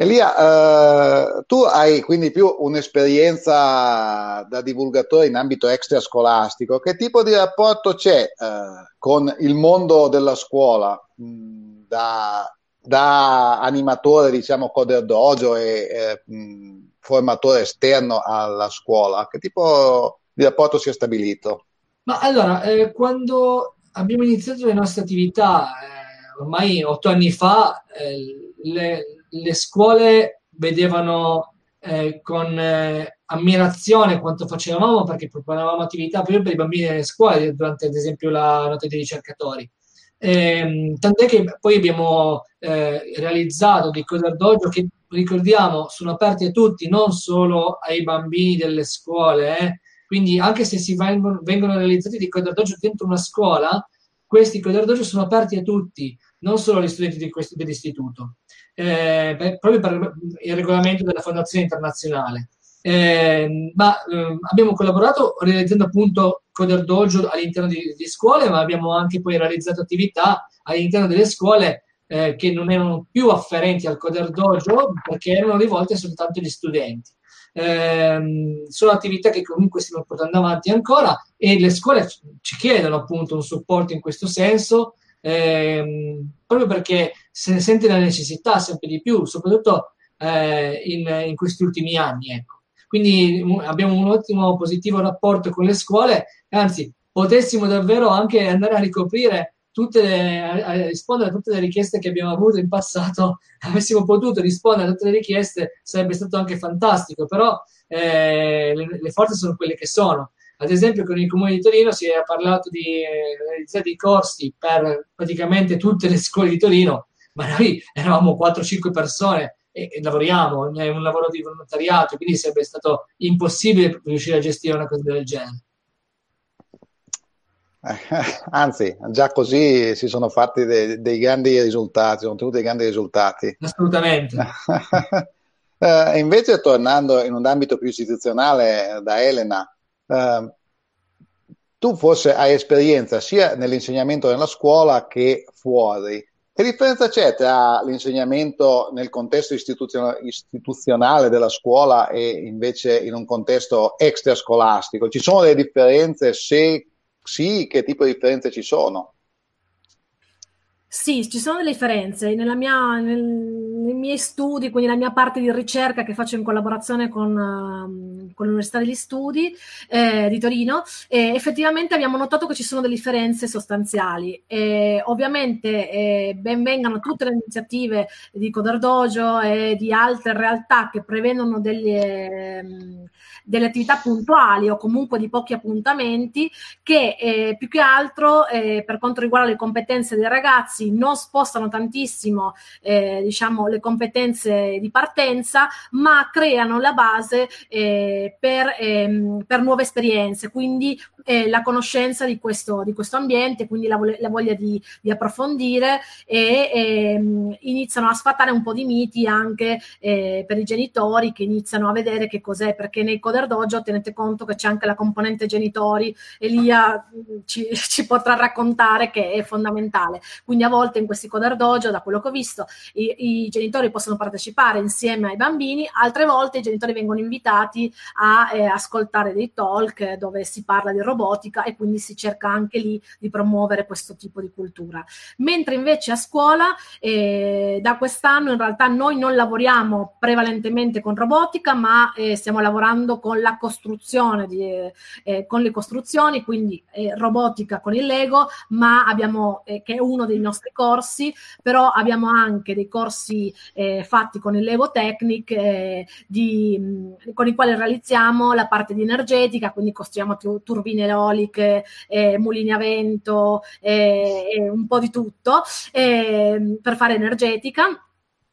Elia, uh, tu hai quindi più un'esperienza da divulgatore in ambito extrascolastico. Che tipo di rapporto c'è uh, con il mondo della scuola mh, da, da, animatore, diciamo, coder dojo e eh, mh, formatore esterno alla scuola? Che tipo di rapporto si è stabilito? Ma allora, eh, quando abbiamo iniziato le nostre attività, eh, ormai otto anni fa, eh, le le scuole vedevano eh, con eh, ammirazione quanto facevamo perché proponevamo attività proprio per i bambini nelle scuole durante ad esempio la notte dei ricercatori. Eh, tant'è che poi abbiamo eh, realizzato dei Coder Dojo che ricordiamo sono aperti a tutti, non solo ai bambini delle scuole. Eh. Quindi anche se si vengono, vengono realizzati dei Coder Dojo dentro una scuola, questi Coder Dojo sono aperti a tutti, non solo agli studenti di questo, dell'istituto eh, proprio per il regolamento della Fondazione Internazionale. Eh, ma eh, abbiamo collaborato realizzando appunto Coder Dojo all'interno di, di, scuole, ma abbiamo anche poi realizzato attività all'interno delle scuole eh, che non erano più afferenti al Coder Dojo perché erano rivolte soltanto agli studenti. Eh, sono attività che comunque stiamo portando avanti ancora e le scuole ci chiedono appunto un supporto in questo senso ehm, proprio perché se ne sente la necessità sempre di più, soprattutto eh, in, in, questi ultimi anni. Ecco. Quindi un, abbiamo un ottimo positivo rapporto con le scuole, anzi potessimo davvero anche andare a ricoprire tutte le, a, rispondere a tutte le richieste che abbiamo avuto in passato, avessimo potuto rispondere a tutte le richieste sarebbe stato anche fantastico, però eh, le, le forze sono quelle che sono. Ad esempio, con il Comune di Torino si è parlato di eh, realizzare dei corsi per praticamente tutte le scuole di Torino, ma noi eravamo 4-5 persone e, e, lavoriamo, è un lavoro di volontariato, quindi sarebbe stato impossibile riuscire a gestire una cosa del genere. Anzi, già così si sono fatti dei, dei grandi risultati, sono ottenuti dei grandi risultati. Assolutamente. uh, invece, tornando in un ambito più istituzionale da Elena, uh, tu forse hai esperienza sia nell'insegnamento nella scuola che fuori. Che differenza c'è tra l'insegnamento nel contesto istituzionale della scuola e invece in un contesto extrascolastico? Ci sono delle differenze? Se sì, che tipo di differenze ci sono? Sì, ci sono delle differenze. Nella mia, nel, miei studi, quindi la mia parte di ricerca che faccio in collaborazione con, uh, con l'Università degli Studi eh, di Torino, eh, effettivamente abbiamo notato che ci sono delle differenze sostanziali. Eh, ovviamente ben vengano tutte le iniziative di Coder Dojo e di altre realtà che prevedono delle, um, delle attività puntuali o comunque di pochi appuntamenti che eh, più che altro eh, per quanto riguarda le competenze dei ragazzi non spostano tantissimo eh, diciamo, le competenze di partenza, ma creano la base eh, per, ehm, per, nuove esperienze. Quindi eh, la conoscenza di questo, di questo, ambiente, quindi la, la voglia di, di, approfondire e ehm, iniziano a sfatare un po' di miti anche eh, per i genitori che iniziano a vedere che cos'è, perché nei Coder Dojo tenete conto che c'è anche la componente genitori, Elia mm, ci, ci potrà raccontare che è fondamentale. Quindi a volte in questi Coder Dojo, da quello che ho visto, i, i genitori possono partecipare insieme ai bambini, altre volte i genitori vengono invitati a eh, ascoltare dei talk dove si parla di robotica e quindi si cerca anche lì di promuovere questo tipo di cultura. Mentre invece a scuola eh, da quest'anno in realtà noi non lavoriamo prevalentemente con robotica, ma eh, stiamo lavorando con la costruzione di, eh, con le costruzioni, quindi eh, robotica con il Lego, ma abbiamo eh, che è uno dei nostri corsi, però abbiamo anche dei corsi fatti con il Lego Technic di, con i quali realizziamo la parte di energetica, quindi costruiamo tu, turbine eoliche, eh, mulini a vento, eh, un po' di tutto eh, per fare energetica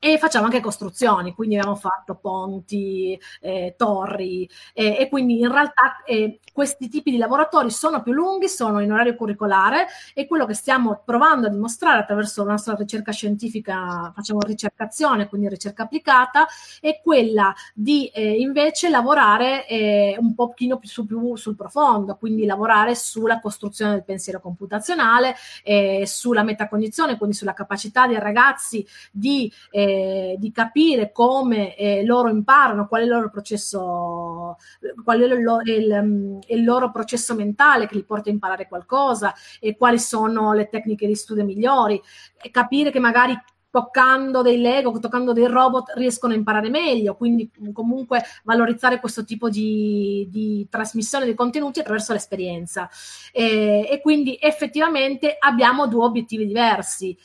e facciamo anche costruzioni, quindi abbiamo fatto ponti, eh, torri eh, e quindi in realtà eh, questi tipi di laboratori sono più lunghi, sono in orario curricolare e quello che stiamo provando a dimostrare attraverso la nostra ricerca scientifica, facciamo ricercazione, quindi ricerca applicata, è quella di eh, invece lavorare eh, un pochino più, su, più sul profondo, quindi lavorare sulla costruzione del pensiero computazionale, eh, sulla metacognizione, quindi sulla capacità dei ragazzi di eh, di capire come eh, loro imparano, qual è il loro processo, qual è il, il, il, loro processo mentale che li porta a imparare qualcosa e quali sono le tecniche di studio migliori, e capire che magari toccando dei Lego, toccando dei robot riescono a imparare meglio, quindi comunque valorizzare questo tipo di, di trasmissione dei contenuti attraverso l'esperienza. E, e, quindi effettivamente abbiamo due obiettivi diversi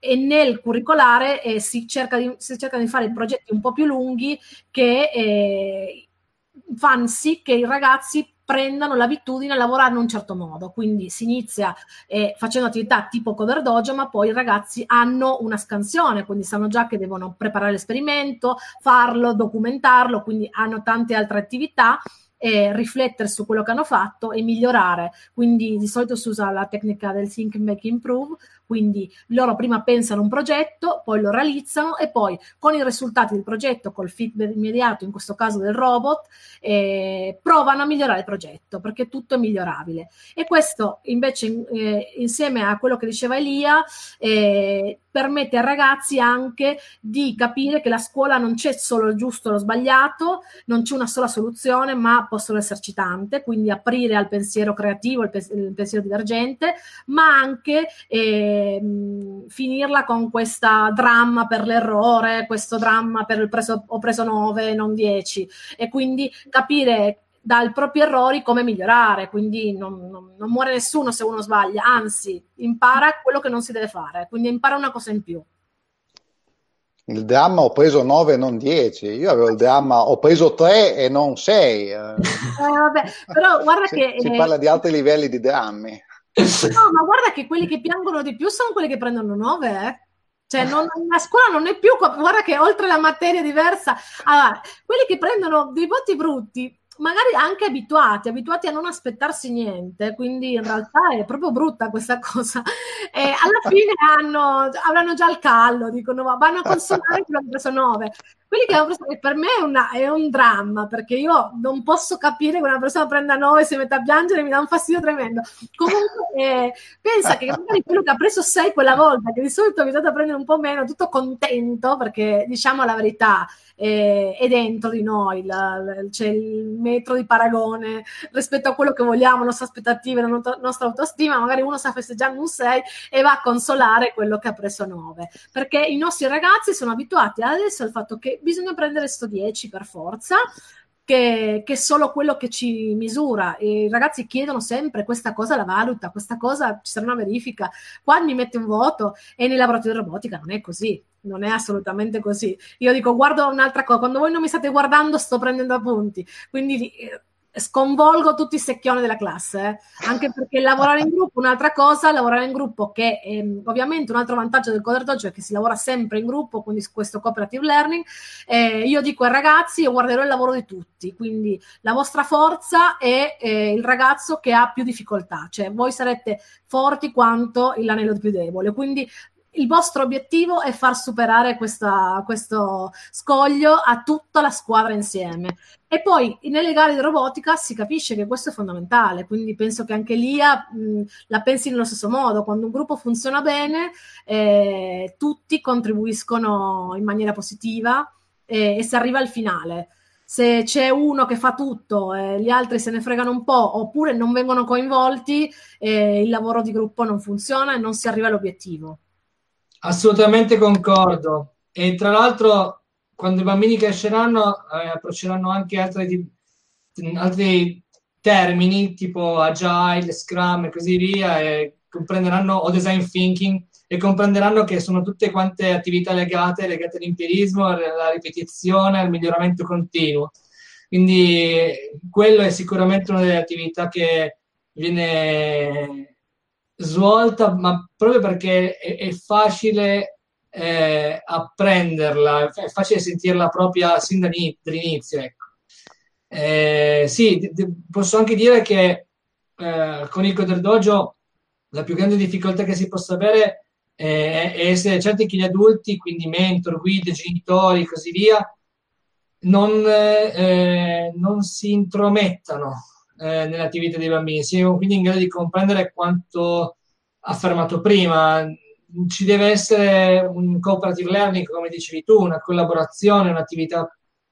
e nel curricolare eh, si, cerca di, si cerca di fare progetti un po' più lunghi che eh, fanno sì che i ragazzi prendano l'abitudine a lavorare in un certo modo. Quindi si inizia eh, facendo attività tipo cover dojo, ma poi i ragazzi hanno una scansione, quindi sanno già che devono preparare l'esperimento, farlo, documentarlo, quindi hanno tante altre attività e riflettere su quello che hanno fatto e migliorare. Quindi di solito si usa la tecnica del think, make, improve, quindi loro prima pensano un progetto, poi lo realizzano e poi con i risultati del progetto, col feedback immediato, in questo caso del robot, eh, provano a migliorare il progetto perché tutto è migliorabile. E questo invece eh, insieme a quello che diceva Elia eh, permette ai ragazzi anche di capire che la scuola non c'è solo il giusto e lo sbagliato, non c'è una sola soluzione, ma possono esserci tante, quindi aprire al pensiero creativo, il pensiero divergente, ma anche eh, finirla con questa dramma per l'errore, questo dramma per il preso, ho preso 9, non 10 e quindi capire dal proprio errori come migliorare, quindi non, non, non, muore nessuno se uno sbaglia, anzi impara quello che non si deve fare, quindi impara una cosa in più. Il dramma ho preso 9 e non 10, io avevo il dramma ho preso 3 e non 6. Eh. Eh, però guarda si, che... Si eh, parla di altri livelli di drammi. No, ma guarda che quelli che piangono di più sono quelli che prendono 9, eh. Cioè, non, la scuola non è più, guarda che oltre la materia diversa, allora, quelli che prendono dei voti brutti magari anche abituati, abituati a non aspettarsi niente, quindi in realtà è proprio brutta questa cosa. E alla fine hanno, avranno già il callo, dicono vanno a consumare quello che hanno preso 9. Quelli che hanno preso, per me è, una, è, un dramma, perché io non posso capire che una persona prenda 9 e si metta a piangere, mi dà un fastidio tremendo. Comunque, eh, pensa che magari quello che ha preso 6 quella volta, che di solito è abituato a prendere un po' meno, tutto contento, perché diciamo la verità, eh, è dentro di noi, la, la, c'è il metro di paragone rispetto a quello che vogliamo, le nostre aspettative, la not- nostra autostima, magari uno sta festeggiando un 6 e va a consolare quello che ha preso 9, perché i nostri ragazzi sono abituati adesso al fatto che bisogna prendere sto 10 per forza, che, che, è solo quello che ci misura. I ragazzi chiedono sempre questa cosa la valuta, questa cosa ci sarà una verifica, qua mi mette un voto e nei laboratori di robotica non è così non è assolutamente così. Io dico, guardo un'altra cosa, quando voi non mi state guardando sto prendendo appunti, quindi sconvolgo tutti i secchioni della classe, eh? anche perché lavorare in gruppo, un'altra cosa, lavorare in gruppo che ehm, ovviamente un altro vantaggio del Coder Dojo è che si lavora sempre in gruppo, quindi questo cooperative learning, eh, io dico ai ragazzi, io guarderò il lavoro di tutti, quindi la vostra forza è eh, il ragazzo che ha più difficoltà, cioè voi sarete forti quanto l'anello più debole, quindi il vostro obiettivo è far superare questa, questo scoglio a tutta la squadra insieme. E poi nelle gare di robotica si capisce che questo è fondamentale, quindi penso che anche l'IA mh, la pensi nello stesso modo. Quando un gruppo funziona bene, eh, tutti contribuiscono in maniera positiva eh, e si arriva al finale. Se c'è uno che fa tutto e gli altri se ne fregano un po' oppure non vengono coinvolti, eh, il lavoro di gruppo non funziona e non si arriva all'obiettivo. Assolutamente concordo. E tra l'altro, quando i bambini cresceranno, eh, approcceranno anche altri, altri termini tipo agile, scrum e così via, e comprenderanno, o design thinking, e comprenderanno che sono tutte quante attività legate, legate all'empirismo, alla ripetizione, al miglioramento continuo. Quindi quello è sicuramente una delle attività che viene svolta, ma proprio perché è, è facile eh, apprenderla, è facile sentirla propria sin dall'inizio. Ecco. Eh, sì, d- d- posso anche dire che eh, con il Coder Dojo la più grande difficoltà che si possa avere è, è essere certi che gli adulti, quindi mentor, guide, genitori e così via, non, eh, non si intromettano eh, nell'attività dei bambini, siamo quindi in grado di comprendere quanto affermato prima. Ci deve essere un cooperative learning, come dicevi tu, una collaborazione, un'attività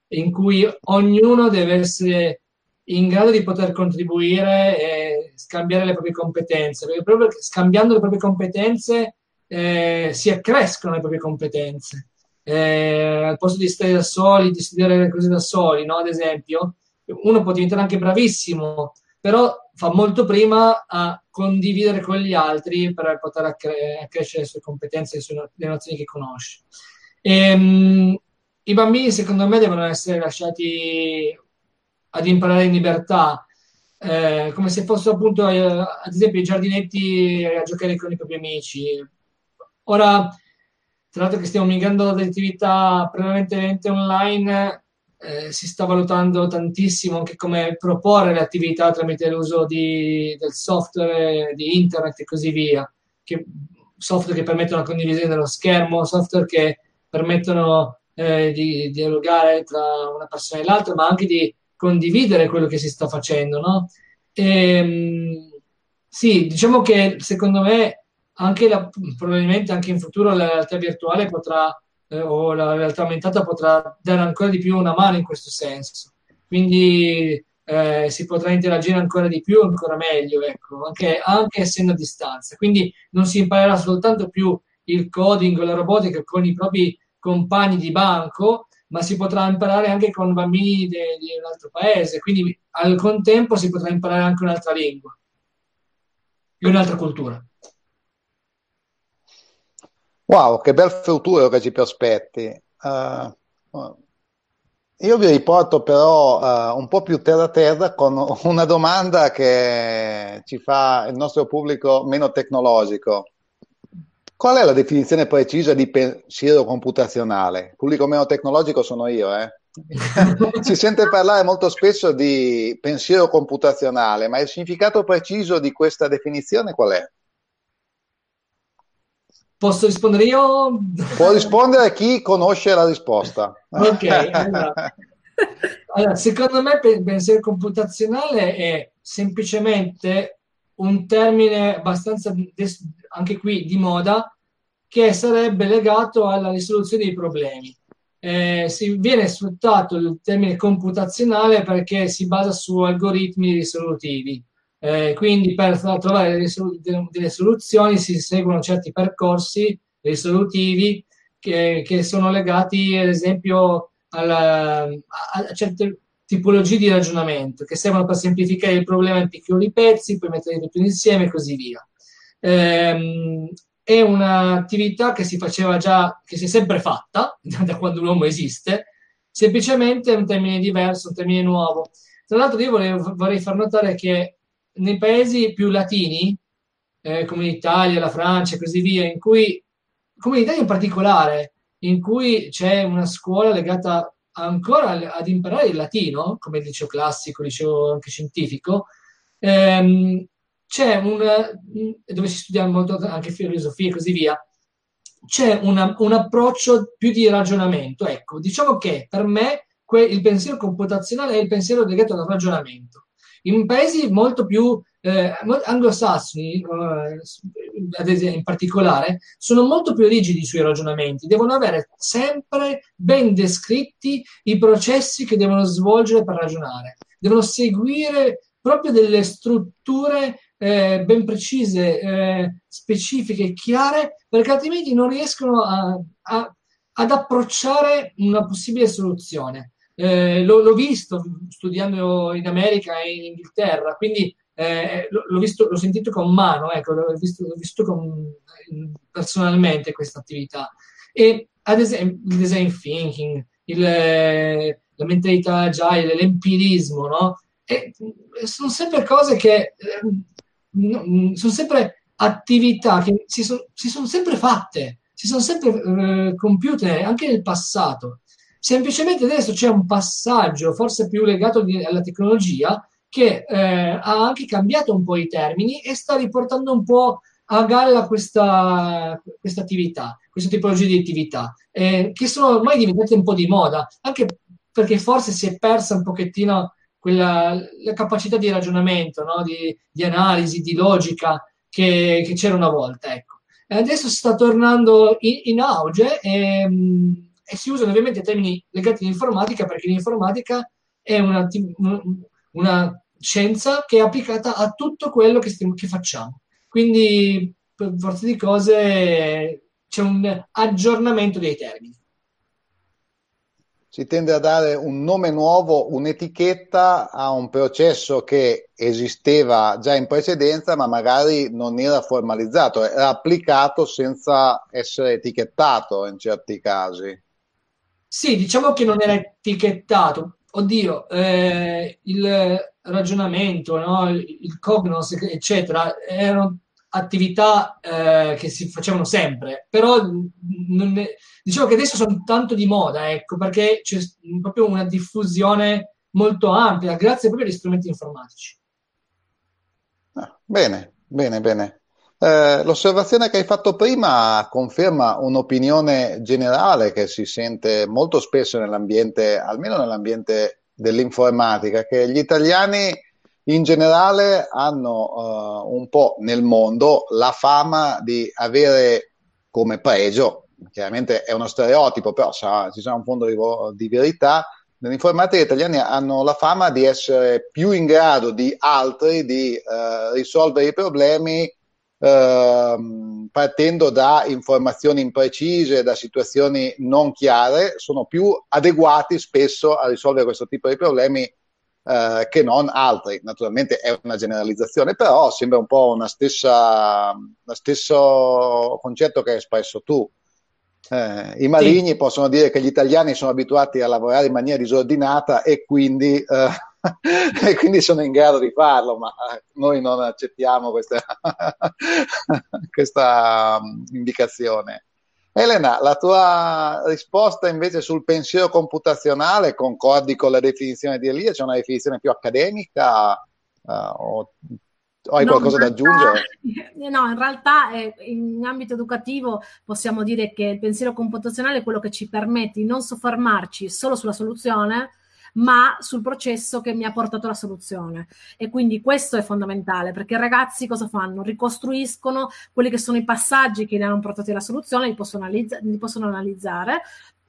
in cui ognuno deve essere in grado di poter contribuire e scambiare le proprie competenze, perché proprio scambiando le proprie competenze eh, si accrescono le proprie competenze. Eh, al posto di stare da soli, di studiare le cose da soli, no? ad esempio, uno può diventare anche bravissimo, però fa molto prima a condividere con gli altri per poter accre- accrescere le sue competenze e le, nozioni che conosce. E, um, I bambini, secondo me, devono essere lasciati ad imparare in libertà, eh, come se fossero appunto, eh, ad esempio, i giardinetti a giocare con i propri amici. Ora, tra l'altro che stiamo migrando da attività prevalentemente online, eh, si sta valutando tantissimo anche come proporre le attività tramite l'uso di, del software, di internet e così via, che, software che permettono la condivisione dello schermo, software che permettono eh, di, di dialogare tra una persona e l'altra, ma anche di condividere quello che si sta facendo, no? E, ehm, sì, diciamo che secondo me anche la, probabilmente anche in futuro la realtà virtuale potrà eh, o la realtà aumentata potrà dare ancora di più una mano in questo senso. Quindi eh, si potrà interagire ancora di più, ancora meglio, ecco, anche, anche, essendo a distanza. Quindi non si imparerà soltanto più il coding o la robotica con i propri compagni di banco, ma si potrà imparare anche con bambini di un altro paese. Quindi al contempo si potrà imparare anche un'altra lingua e un'altra cultura. Wow, che bel futuro che ci prospetti. Uh, io vi riporto però uh, un po' più terra terra con una domanda che ci fa il nostro pubblico meno tecnologico. Qual è la definizione precisa di pensiero computazionale? Il pubblico meno tecnologico sono io, eh? si sente parlare molto spesso di pensiero computazionale, ma il significato preciso di questa definizione qual è? Posso rispondere io? Può rispondere chi conosce la risposta. Ok, allora. allora secondo me pensiero computazionale è semplicemente un termine abbastanza, anche qui, di moda, che sarebbe legato alla risoluzione dei problemi. Eh, si viene sfruttato il termine computazionale perché si basa su algoritmi risolutivi. Eh, quindi per trovare delle, soluzioni si seguono certi percorsi risolutivi che, che sono legati ad esempio alla, a, certe tipologie di ragionamento che servono per semplificare il problema in piccoli pezzi, poi metterli tutti insieme e così via. Eh, è un'attività che si faceva già, che si è sempre fatta da quando l'uomo esiste, semplicemente è un termine diverso, un termine nuovo Tra l'altro io vorrei, vorrei far notare che nei paesi più latini, eh, come l'Italia, la Francia e così via, in cui, come l'Italia in particolare, in cui c'è una scuola legata ancora ad imparare il latino, come il liceo classico, il liceo anche scientifico, ehm, c'è un, dove si studia molto anche filosofia e così via, c'è una, un approccio più di ragionamento. Ecco, diciamo che per me que- il pensiero computazionale è il pensiero legato al ragionamento. In paesi molto più eh, anglosassoni, eh, in particolare, sono molto più rigidi sui ragionamenti, devono avere sempre ben descritti i processi che devono svolgere per ragionare, devono seguire proprio delle strutture eh, ben precise, eh, specifiche chiare, perché altrimenti non riescono a, a, ad approcciare una possibile soluzione. Eh, l'ho, l'ho, visto studiando in America e in Inghilterra, quindi eh, l'ho, visto, l'ho sentito con mano, ecco, l'ho visto, l'ho visto con, personalmente questa attività. E ad esempio il design thinking, il, la mentalità agile, l'empirismo, no? E sono sempre cose che eh, sono sempre attività che si, so, si sono sempre fatte, si sono sempre eh, compiute anche nel passato. Semplicemente adesso c'è un passaggio, forse più legato alla tecnologia, che eh, ha anche cambiato un po' i termini e sta riportando un po' a galla questa, questa attività, questa tipologia di attività, eh, che sono ormai diventate un po' di moda, anche perché forse si è persa un pochettino quella la capacità di ragionamento, no? di, di, analisi, di logica che, che, c'era una volta. Ecco. E adesso sta tornando in, in auge e, e, si usano ovviamente termini legati all'informatica perché l'informatica è una, una scienza che è applicata a tutto quello che, stiamo, che facciamo. Quindi, per forza di cose, c'è un aggiornamento dei termini si tende a dare un nome nuovo, un'etichetta a un processo che esisteva già in precedenza, ma magari non era formalizzato, era applicato senza essere etichettato in certi casi. Sì, diciamo che non era etichettato. Oddio, eh, il ragionamento, no? il cognos, eccetera, erano attività eh, che si facevano sempre, però è, diciamo che adesso sono tanto di moda, ecco, perché c'è proprio una diffusione molto ampia, grazie proprio agli strumenti informatici. Ah, bene, bene, bene. Eh, l'osservazione che hai fatto prima conferma un'opinione generale che si sente molto spesso nell'ambiente, almeno nell'ambiente dell'informatica, che gli italiani in generale hanno uh, un po' nel mondo la fama di avere come pregio, chiaramente è uno stereotipo, però sa, ci sarà un fondo di, di verità, nell'informatica gli italiani hanno la fama di essere più in grado di altri di uh, risolvere i problemi Uh, partendo da informazioni imprecise, da situazioni non chiare, sono più adeguati spesso a risolvere questo tipo di problemi eh, che non altri. Naturalmente è una generalizzazione, però sembra un po' una stessa, lo stesso concetto che hai espresso tu. Eh, I maligni sì. possono dire che gli italiani sono abituati a lavorare in maniera disordinata e quindi, eh, e quindi sono in grado di farlo, ma eh, noi non accettiamo questa, questa um, indicazione. Elena, la tua risposta invece sul pensiero computazionale, concordi con la definizione di Elia? C'è una definizione più accademica uh, o, o, hai no, qualcosa da aggiungere? No, in realtà eh, in ambito educativo possiamo dire che il pensiero computazionale è quello che ci permette di non soffermarci solo sulla soluzione, ma sul processo che mi ha portato alla soluzione. E quindi questo è fondamentale perché i ragazzi cosa fanno? Ricostruiscono quelli che sono i passaggi che li hanno portati alla soluzione, li possono, analizza- li possono analizzare.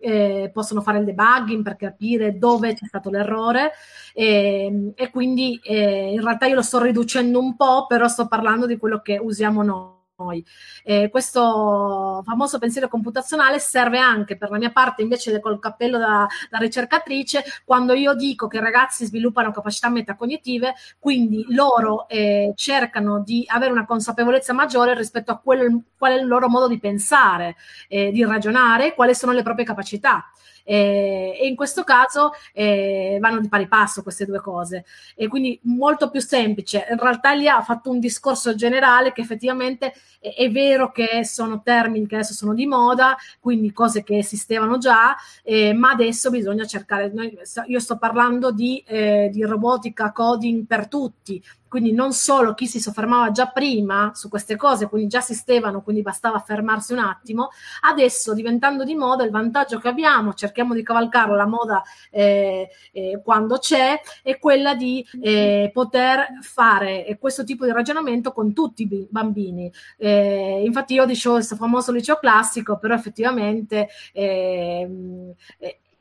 Eh, possono fare il debugging per capire dove c'è stato l'errore e, e quindi eh, in realtà io lo sto riducendo un po', però sto parlando di quello che usiamo noi noi. Eh, questo famoso pensiero computazionale serve anche per la mia parte, invece col cappello da, da, ricercatrice, quando io dico che i ragazzi sviluppano capacità metacognitive, quindi loro eh, cercano di avere una consapevolezza maggiore rispetto a quello, qual è il loro modo di pensare, eh, di ragionare, quali sono le proprie capacità. E, e in questo caso eh, vanno di pari passo queste due cose. E quindi molto più semplice. In realtà lì ha fatto un discorso generale che effettivamente è, è vero che sono termini che adesso sono di moda, quindi cose che esistevano già, eh, ma adesso bisogna cercare. Noi, io sto parlando di, eh, di robotica coding per tutti, quindi non solo chi si soffermava già prima su queste cose, quindi già esistevano, quindi bastava fermarsi un attimo, adesso diventando di moda il vantaggio che abbiamo, cerchiamo di cavalcare la moda eh, eh, quando c'è, è quella di eh, poter fare questo tipo di ragionamento con tutti i bambini. Eh, infatti io dicevo questo famoso liceo classico, però effettivamente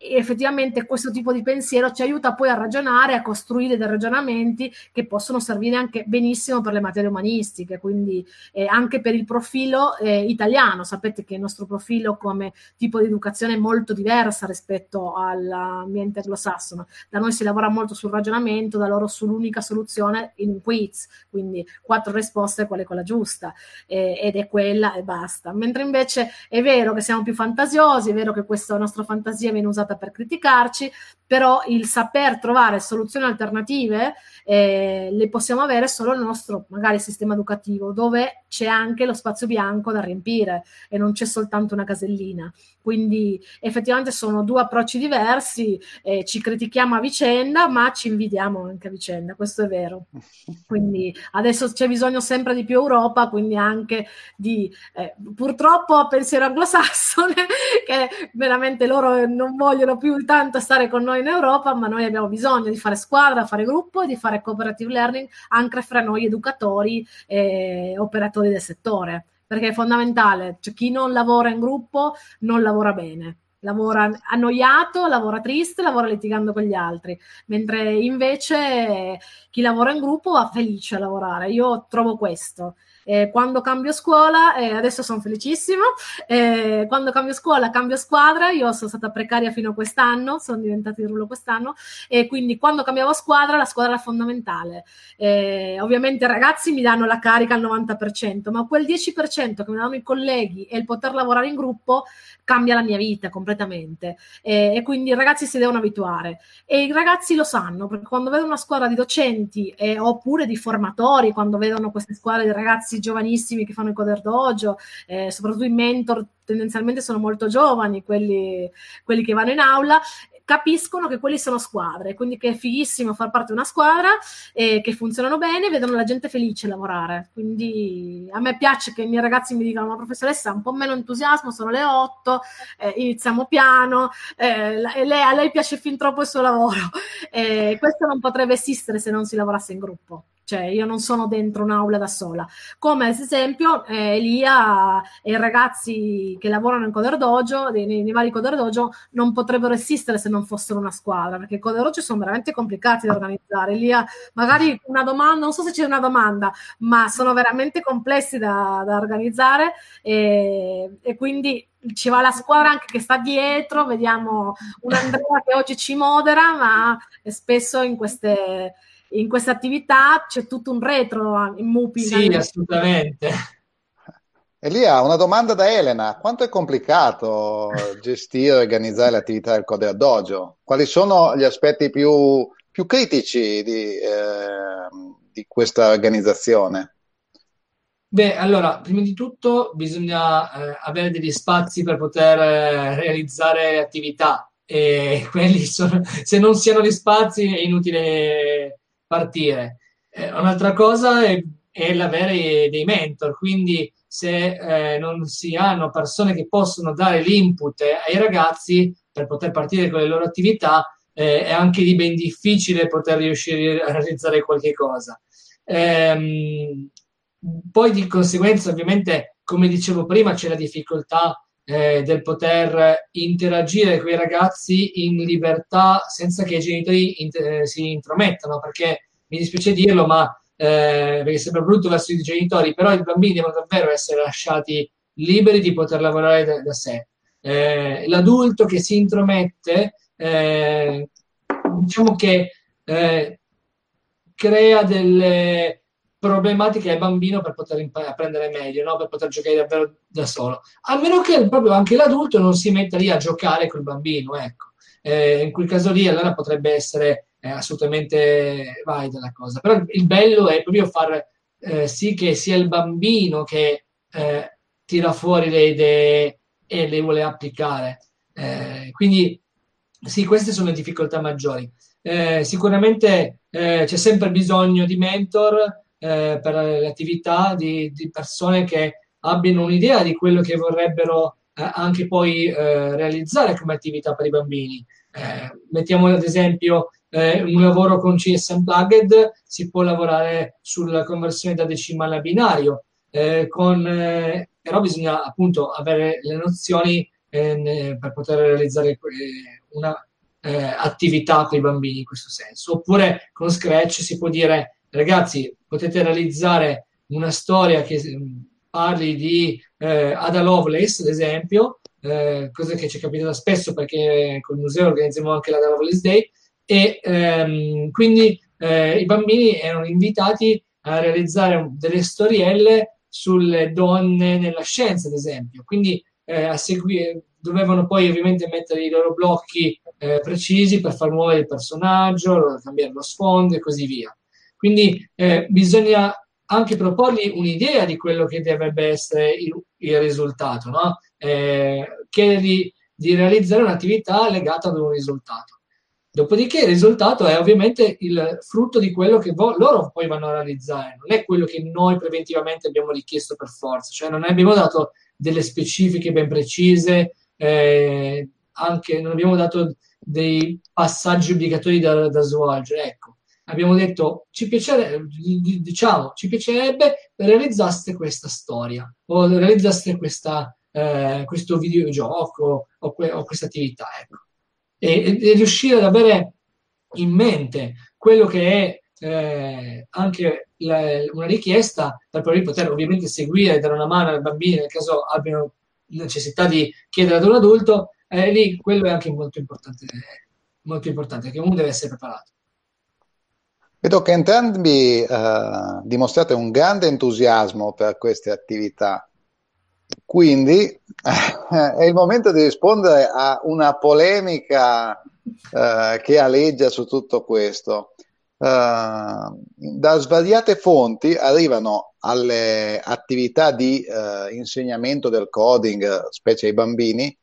eh, effettivamente questo tipo di pensiero ci aiuta poi a ragionare, a costruire dei ragionamenti che possono servire anche benissimo per le materie umanistiche, quindi eh, anche per il profilo eh, italiano. Sapete che il nostro profilo come tipo di educazione è molto diversa rispetto all'ambiente anglosassone. Da noi si lavora molto sul ragionamento, da loro sull'unica soluzione in un quiz, quindi quattro risposte, qual è quella giusta, eh, ed è quella e basta. Mentre invece è vero che siamo più fantasiosi, è vero che questa nostra fantasia viene usata per criticarci, però il saper trovare soluzioni alternative eh, le possiamo avere solo nel nostro magari sistema educativo, dove c'è anche lo spazio bianco da riempire e non c'è soltanto una casellina. Quindi effettivamente sono due approcci diversi, eh, ci critichiamo a vicenda, ma ci invidiamo anche a vicenda, questo è vero. Quindi adesso c'è bisogno sempre di più Europa, quindi anche di eh, purtroppo pensiero anglosassone, che veramente loro non vogliono più tanto stare con noi in Europa, ma noi abbiamo bisogno di fare squadra, fare gruppo e di fare cooperative learning anche fra noi educatori e operatori del settore perché è fondamentale, cioè chi non lavora in gruppo non lavora bene, lavora annoiato, lavora triste, lavora litigando con gli altri, mentre invece chi lavora in gruppo va felice a lavorare. Io trovo questo. Eh, quando cambio scuola, eh, adesso sono felicissima, eh, quando cambio scuola cambio squadra, io sono stata precaria fino a quest'anno, sono diventata di rullo quest'anno. E quindi quando cambiavo squadra la squadra era fondamentale. Eh, ovviamente i ragazzi mi danno la carica al 90%, ma quel 10% che mi danno i colleghi e il poter lavorare in gruppo cambia la mia vita completamente. Eh, e quindi i ragazzi si devono abituare. E i ragazzi lo sanno perché quando vedono una squadra di docenti eh, oppure di formatori, quando vedono queste squadre di ragazzi ragazzi giovanissimi che fanno il coder dojo, eh, soprattutto i mentor tendenzialmente sono molto giovani, quelli, quelli che vanno in aula, capiscono che quelli sono squadre, quindi che è fighissimo far parte di una squadra e che funzionano bene, vedono la gente felice lavorare. Quindi a me piace che i miei ragazzi mi dicano, ma professoressa, un po' meno entusiasmo, sono le 8, eh, iniziamo piano, eh, lei, a lei piace fin troppo il suo lavoro. Eh, questo non potrebbe esistere se non si lavorasse in gruppo cioè io non sono dentro un'aula da sola. Come ad esempio eh, Elia e i ragazzi che lavorano in Coder Dojo, nei, nei, vari Coder Dojo, non potrebbero esistere se non fossero una squadra, perché i Coder Dojo sono veramente complicati da organizzare. Elia, magari una domanda, non so se c'è una domanda, ma sono veramente complessi da, da organizzare e, e quindi ci va la squadra anche che sta dietro, vediamo un Andrea che oggi ci modera, ma spesso in queste in questa attività c'è tutto un retro in Mupi. Sì, assolutamente. Elia, una domanda da Elena. Quanto è complicato gestire e organizzare le attività del Codea Dojo? Quali sono gli aspetti più, più critici di, eh, di questa organizzazione? Beh, allora, prima di tutto bisogna eh, avere degli spazi per poter eh, realizzare attività e quelli sono, se non si hanno gli spazi è inutile partire. Eh, un'altra cosa è, è l'avere dei mentor, quindi se eh, non si hanno persone che possono dare l'input ai ragazzi per poter partire con le loro attività, eh, è anche di ben difficile poter riuscire a realizzare qualche cosa. Ehm, poi di conseguenza, ovviamente, come dicevo prima, c'è la difficoltà eh, del poter interagire con i ragazzi in libertà senza che i genitori int- eh, si intromettano, perché mi dispiace dirlo, ma eh, perché sembra brutto verso i genitori, però i bambini devono davvero essere lasciati liberi di poter lavorare da, da sé. Eh, l'adulto che si intromette, diciamo che crea delle problematiche al bambino per poter imparare a prendere meglio, no? per poter giocare davvero da solo. A meno che proprio anche l'adulto non si metta lì a giocare col bambino, ecco. Eh, in quel caso lì allora potrebbe essere eh, assolutamente valida la cosa. Però il bello è proprio far eh, sì che sia il bambino che eh, tira fuori le idee e le vuole applicare. Eh, quindi sì, queste sono le difficoltà maggiori. Eh, sicuramente c'è sempre bisogno di mentor per le attività, di, di, persone che abbiano un'idea di quello che vorrebbero anche poi realizzare come attività per i bambini. mettiamo ad esempio eh, un lavoro con CS Unplugged si può lavorare sulla conversione da decimale a binario, eh, con, eh, però bisogna appunto avere le nozioni eh, per poter realizzare una eh, attività con i bambini in questo senso. Oppure con Scratch si può dire ragazzi potete realizzare una storia che mm, parli di eh, Ada Lovelace, ad esempio, eh, cosa che ci è capitata spesso perché col museo organizziamo anche l'Ada Lovelace Day, e ehm, quindi eh, i bambini erano invitati a realizzare delle storielle sulle donne nella scienza, ad esempio. Quindi eh, a seguire, dovevano poi ovviamente mettere i loro blocchi eh, precisi per far muovere il personaggio, cambiare lo sfondo e così via. Quindi eh, bisogna anche proporgli un'idea di quello che dovrebbe essere il, il risultato, no? eh, chiedergli di realizzare un'attività legata ad un risultato. Dopodiché il risultato è ovviamente il frutto di quello che vo- loro poi vanno a realizzare, non è quello che noi preventivamente abbiamo richiesto per forza, cioè non abbiamo dato delle specifiche ben precise, eh, anche non abbiamo dato dei passaggi obbligatori da, da svolgere. Ecco, abbiamo detto ci piacerebbe, diciamo, ci piacerebbe realizzaste questa storia o realizzaste questa, eh, questo videogioco o, que- o questa attività. Ecco e, e riuscire ad avere in mente quello che è eh, anche la, una richiesta per poi poter ovviamente seguire e dare una mano ai bambini nel caso abbiano necessità di chiedere ad un adulto, eh, lì quello è anche molto importante, molto importante, che uno deve essere preparato. Vedo che entrambi eh, dimostrate un grande entusiasmo per queste attività. Quindi è il momento di rispondere a una polemica eh, che aleggia su tutto questo. Uh, da svariate fonti arrivano alle attività di uh, insegnamento del coding, specie ai bambini,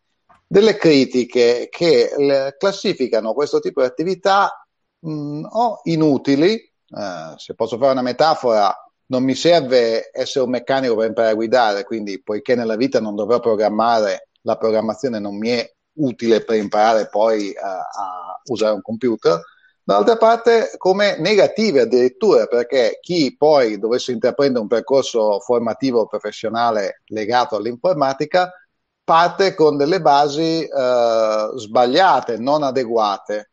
delle critiche che classificano questo tipo di attività mh, o inutili, uh, se posso fare una metafora, non mi serve essere un meccanico per imparare a guidare, quindi poiché nella vita non dovrò programmare, la programmazione non mi è utile per imparare poi a, a usare un computer. Dall'altra parte come negative addirittura, perché chi poi dovesse intraprendere un percorso formativo professionale legato all'informatica parte con delle basi eh, sbagliate, non adeguate.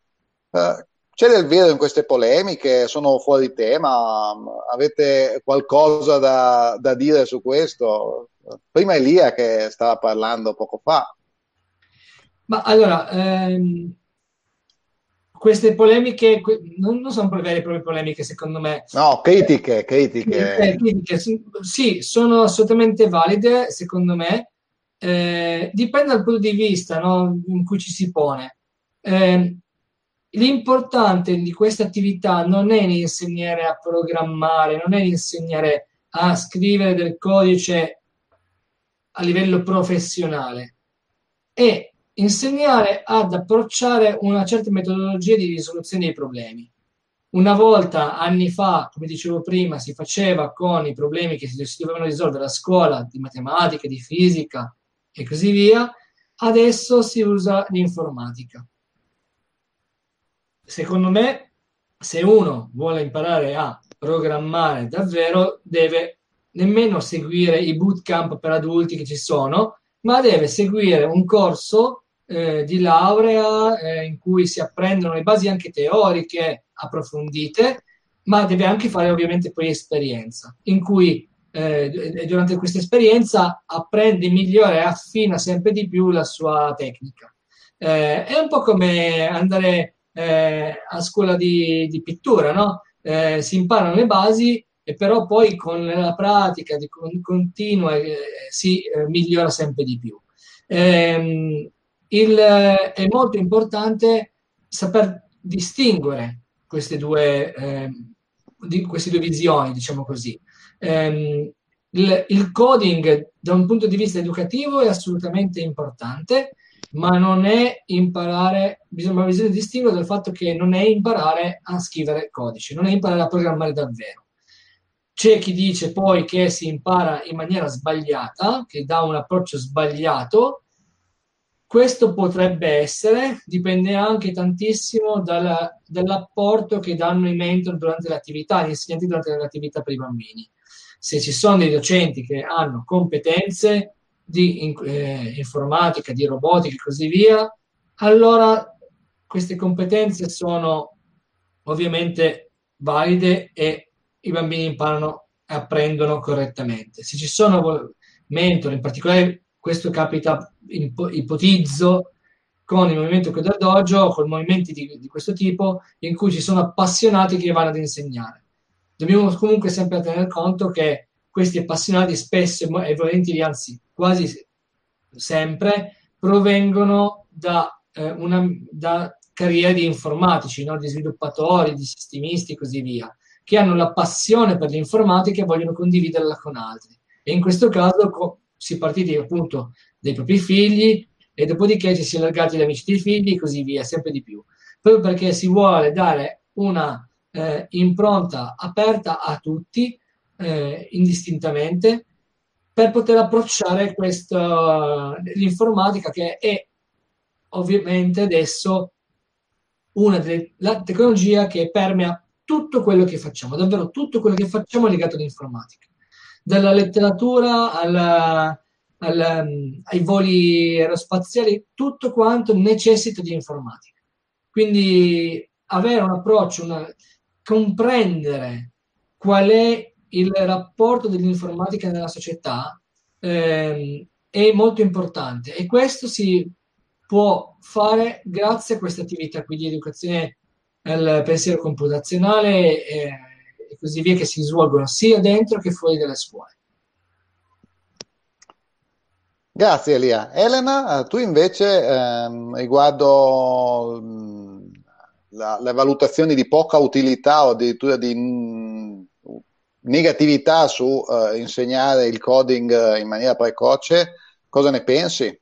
Eh, c'è del vero in queste polemiche? Sono fuori tema? Avete qualcosa da, da dire su questo? Prima Elia che stava parlando poco fa. Ma allora, ehm, queste polemiche non, non sono vere e proprie polemiche, secondo me. No, critiche, critiche. Eh, critiche sì, sono assolutamente valide, secondo me. Eh, dipende dal punto di vista no, in cui ci si pone. Eh, L'importante di questa attività non è insegnare a programmare, non è insegnare a scrivere del codice a livello professionale, è insegnare ad approcciare una certa metodologia di risoluzione dei problemi. Una volta, anni fa, come dicevo prima, si faceva con i problemi che si dovevano risolvere a scuola di matematica, di fisica e così via, adesso si usa l'informatica secondo me, se uno vuole imparare a programmare davvero, deve nemmeno seguire i bootcamp per adulti che ci sono, ma deve seguire un corso eh, di laurea eh, in cui si apprendono le basi anche teoriche approfondite, ma deve anche fare ovviamente poi esperienza, in cui eh, durante questa esperienza apprende, migliora e affina sempre di più la sua tecnica. Eh, è un po' come andare eh, a scuola di, di pittura, no? Eh, si imparano le basi e però poi con la pratica di con, continua eh, si eh, migliora sempre di più. Ehm, il, è molto importante saper distinguere queste due, eh, di, queste due visioni, diciamo così. Ehm, il, il coding da un punto di vista educativo è assolutamente importante, ma non è imparare, bisogna, bisogna distinguere dal fatto che non è imparare a scrivere codice, non è imparare a programmare davvero. C'è chi dice poi che si impara in maniera sbagliata, che dà un approccio sbagliato. Questo potrebbe essere, dipende anche tantissimo dalla, dall'apporto che danno i mentor durante l'attività, gli insegnanti durante l'attività per i bambini. Se ci sono dei docenti che hanno competenze di eh, informatica, di robotica e così via, allora queste competenze sono ovviamente valide e i bambini imparano e apprendono correttamente. Se ci sono mentor, in particolare questo capita, ipotizzo, con il movimento Coda Dojo, con movimenti di, di, questo tipo, in cui ci sono appassionati che vanno ad insegnare. Dobbiamo comunque sempre tener conto che questi appassionati spesso e volentieri, anzi quasi sempre, provengono da, eh, una, da carriere di informatici, no? di sviluppatori, di sistemisti e così via, che hanno la passione per l'informatica e vogliono condividerla con altri. E in questo caso co- si è partiti appunto dai propri figli e dopodiché ci si è allargati agli amici dei figli e così via, sempre di più. Proprio perché si vuole dare una eh, impronta aperta a tutti eh, indistintamente per poter approcciare questa, l'informatica che è ovviamente adesso una delle la tecnologia che permea tutto quello che facciamo, davvero tutto quello che facciamo è legato all'informatica, dalla letteratura alla, alla, ai voli aerospaziali, tutto quanto necessita di informatica. Quindi avere un approccio, una, comprendere qual è il rapporto dell'informatica nella società ehm, è molto importante e questo si può fare grazie a queste attività qui di educazione al pensiero computazionale e, e così via che si svolgono sia dentro che fuori dalle scuole. Grazie Elia. Elena, tu invece ehm, riguardo la, le valutazioni di poca utilità o addirittura di negatività su uh, insegnare il coding eh, in maniera precoce, cosa ne pensi?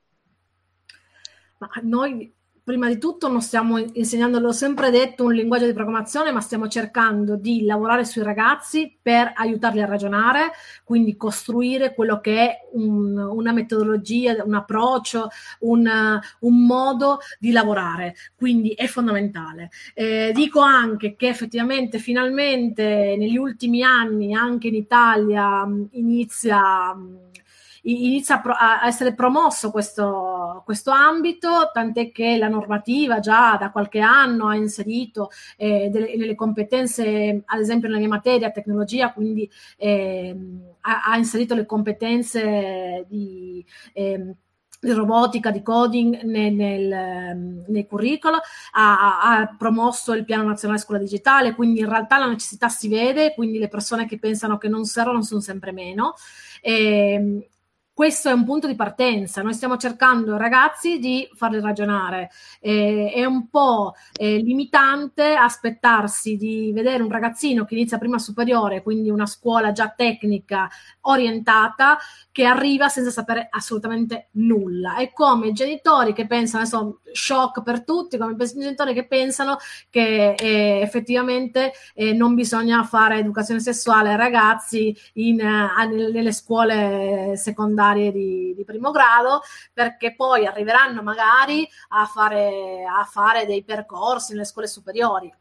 Ma noi prima di tutto non stiamo insegnando, l'ho sempre detto, un linguaggio di programmazione, ma stiamo cercando di lavorare sui ragazzi per aiutarli a ragionare, quindi costruire quello che è un, una metodologia, un approccio, un, un, modo di lavorare. Quindi è fondamentale. Eh, dico anche che effettivamente, finalmente, negli ultimi anni, anche in Italia, inizia inizia a, essere promosso questo, questo ambito, tant'è che la normativa già da qualche anno ha inserito eh, delle, delle, competenze, ad esempio nella mia materia, tecnologia, quindi eh, ha, ha, inserito le competenze di... Eh, di robotica, di coding nel, nel, nel curriculum, ha, ha, promosso il piano nazionale scuola digitale, quindi in realtà la necessità si vede, quindi le persone che pensano che non servono sono sempre meno. E, ehm, questo è un punto di partenza. Noi stiamo cercando ragazzi di farli ragionare. Eh, è un po' eh, limitante aspettarsi di vedere un ragazzino che inizia prima superiore, quindi una scuola già tecnica orientata, che arriva senza sapere assolutamente nulla. È come i genitori che pensano, adesso shock per tutti, come i genitori che pensano che eh, effettivamente eh, non bisogna fare educazione sessuale ai ragazzi in, uh, nelle scuole secondarie secondarie di, di, primo grado, perché poi arriveranno magari a fare, a fare dei percorsi nelle scuole superiori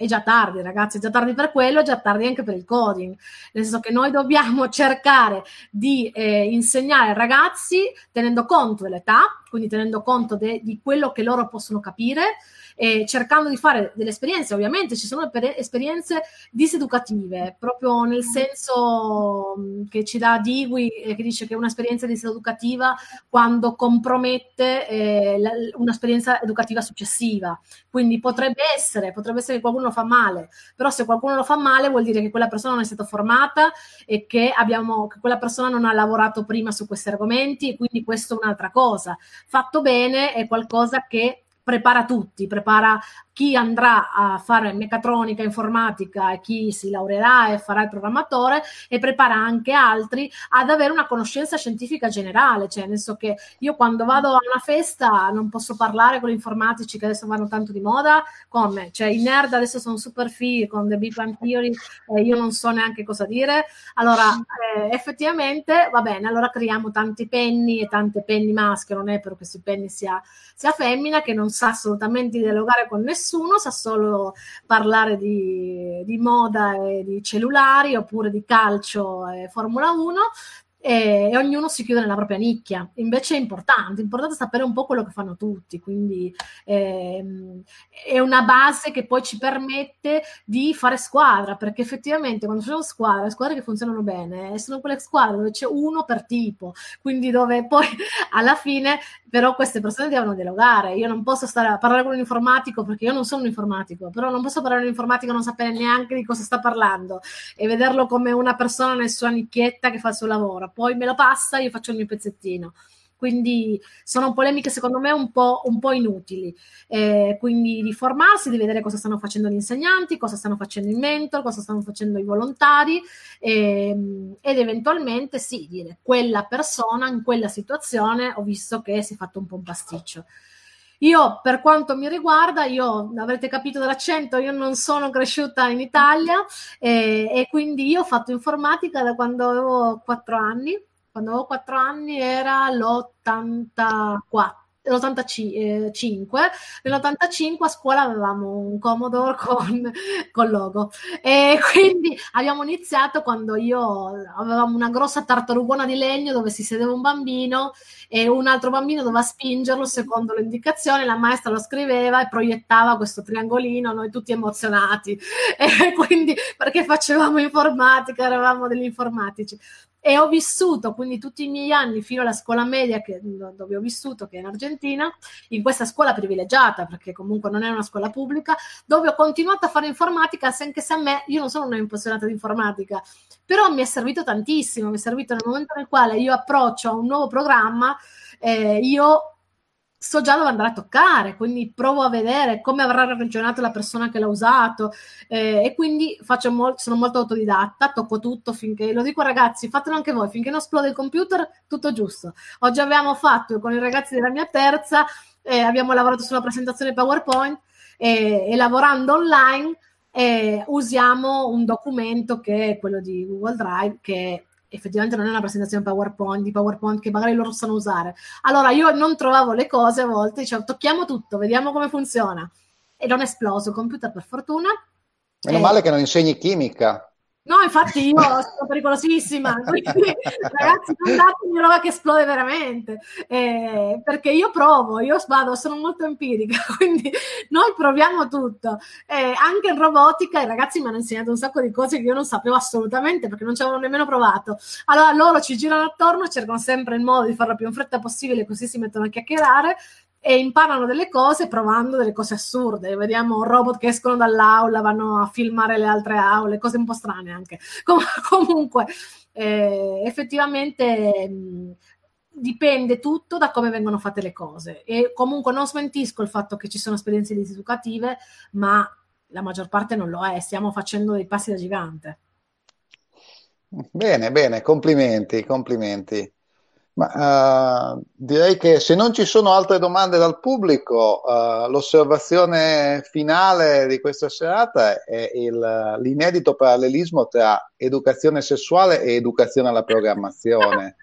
è già tardi, ragazzi, è già tardi per quello, è già tardi anche per il coding. Nel senso che noi dobbiamo cercare di eh, insegnare ai ragazzi tenendo conto dell'età, quindi tenendo conto de- di quello che loro possono capire, e cercando di fare delle esperienze, ovviamente ci sono per- esperienze diseducative, proprio nel senso mm, che ci dà Digui, eh, che dice che un'esperienza diseducativa quando compromette eh, la- un'esperienza educativa successiva. Quindi potrebbe essere, potrebbe essere che qualcuno qualcuno fa male, però se qualcuno lo fa male vuol dire che quella persona non è stata formata e che, abbiamo, che quella persona non ha lavorato prima su questi argomenti, quindi questo è un'altra cosa. Fatto bene è qualcosa che prepara tutti, prepara chi andrà a fare meccatronica, informatica e chi si laureerà e farà il programmatore e prepara anche altri ad avere una conoscenza scientifica generale, cioè nel senso che io quando vado a una festa non posso parlare con gli informatici che adesso vanno tanto di moda, come? Cioè i nerd adesso sono super fighi con The Big Bang Theory e io non so neanche cosa dire, allora eh, effettivamente va bene, allora creiamo tanti penny e tante penny maschere, non è per questi penny sia, sia femmina che non sa assolutamente dialogare con nessuno nessuno, sa solo parlare di, di moda e di cellulari oppure di calcio e Formula 1, e, ognuno si chiude nella propria nicchia. Invece è importante, è importante sapere un po' quello che fanno tutti, quindi ehm, è una base che poi ci permette di fare squadra, perché effettivamente quando facciamo squadra, le squadre che funzionano bene sono quelle squadre dove c'è uno per tipo, quindi dove poi alla fine però queste persone devono dialogare. Io non posso stare a parlare con un informatico perché io non sono un informatico, però non posso parlare con un informatico e non sapere neanche di cosa sta parlando e vederlo come una persona nel sua nicchietta che fa il suo lavoro poi me lo passa, io faccio il mio pezzettino. Quindi sono polemiche secondo me un po', un po inutili. Eh, quindi di formarsi, di vedere cosa stanno facendo gli insegnanti, cosa stanno facendo i mentor, cosa stanno facendo i volontari ehm, ed eventualmente sì, dire quella persona in quella situazione ho visto che si è fatto un po' un pasticcio. Io, per quanto mi riguarda, io avrete capito dall'accento, io non sono cresciuta in Italia e, e quindi io ho fatto informatica da quando avevo 4 anni. Quando avevo 4 anni era l'84 l'85, nell'85 a scuola avevamo un Commodore con, con logo. E quindi abbiamo iniziato quando io avevamo una grossa tartarugona di legno dove si sedeva un bambino e un altro bambino doveva spingerlo secondo le indicazioni, la maestra lo scriveva e proiettava questo triangolino, noi tutti emozionati. E quindi perché facevamo informatica, eravamo degli informatici e ho vissuto quindi tutti i miei anni fino alla scuola media che, dove ho vissuto, che è in Argentina, in questa scuola privilegiata, perché comunque non è una scuola pubblica, dove ho continuato a fare informatica, anche se a me, io non sono una appassionata di informatica, però mi è servito tantissimo, mi è servito nel momento nel quale io approccio a un nuovo programma, eh, io so già dove andrà a toccare, quindi provo a vedere come avrà ragionato la persona che l'ha usato eh, e quindi mol- sono molto autodidatta, tocco tutto finché, lo dico ragazzi, fatelo anche voi, finché non esplode il computer, tutto giusto. Oggi abbiamo fatto con i ragazzi della mia terza, eh, abbiamo lavorato sulla presentazione PowerPoint e, e lavorando online eh, usiamo un documento che è quello di Google Drive che effettivamente non è una presentazione PowerPoint di PowerPoint che magari loro sanno usare. Allora io non trovavo le cose a volte, dicevo tocchiamo tutto, vediamo come funziona. E non è esploso il computer per fortuna. Meno e... male che non insegni chimica. No, infatti io sono pericolosissima, quindi ragazzi non datemi roba che esplode veramente, eh, perché io provo, io vado, sono molto empirica, quindi noi proviamo tutto. Eh, anche in robotica i ragazzi mi hanno insegnato un sacco di cose che io non sapevo assolutamente perché non ci avevano nemmeno provato. Allora loro ci girano attorno, cercano sempre il modo di farlo più in fretta possibile, così si mettono a chiacchierare e imparano delle cose provando delle cose assurde. Vediamo robot che escono dall'aula, vanno a filmare le altre aule, cose un po' strane anche. Com- comunque, eh, effettivamente mh, dipende tutto da come vengono fatte le cose. E comunque non smentisco il fatto che ci sono esperienze diseducative, ma la maggior parte non lo è. Stiamo facendo dei passi da gigante. Bene, bene, complimenti, complimenti. Ma, uh, direi che se non ci sono altre domande dal pubblico, uh, l'osservazione finale di questa serata è il, l'inedito parallelismo tra educazione sessuale e educazione alla programmazione.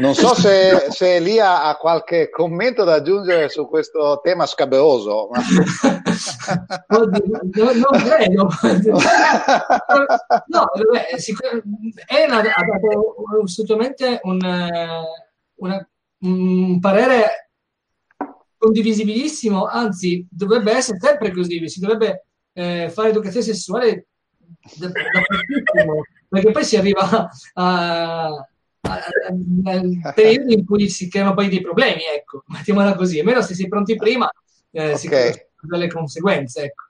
Non so se, se Elia ha qualche commento da aggiungere su questo tema scabroso. Ma... No, non credo. No, è una, dato assolutamente un, una, un parere condivisibilissimo, anzi dovrebbe essere sempre così, si dovrebbe eh, fare educazione sessuale dappertutto, perché poi si arriva a, al periodo in cui si creano poi dei problemi, ecco, mettiamola così, almeno se si è pronti prima eh, okay. si creano delle conseguenze, ecco.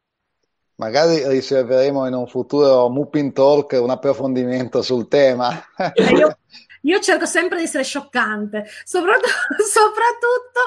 Magari riserveremo in un futuro Mupin Talk un approfondimento sul tema. Io, io cerco sempre di essere scioccante, soprattutto, soprattutto,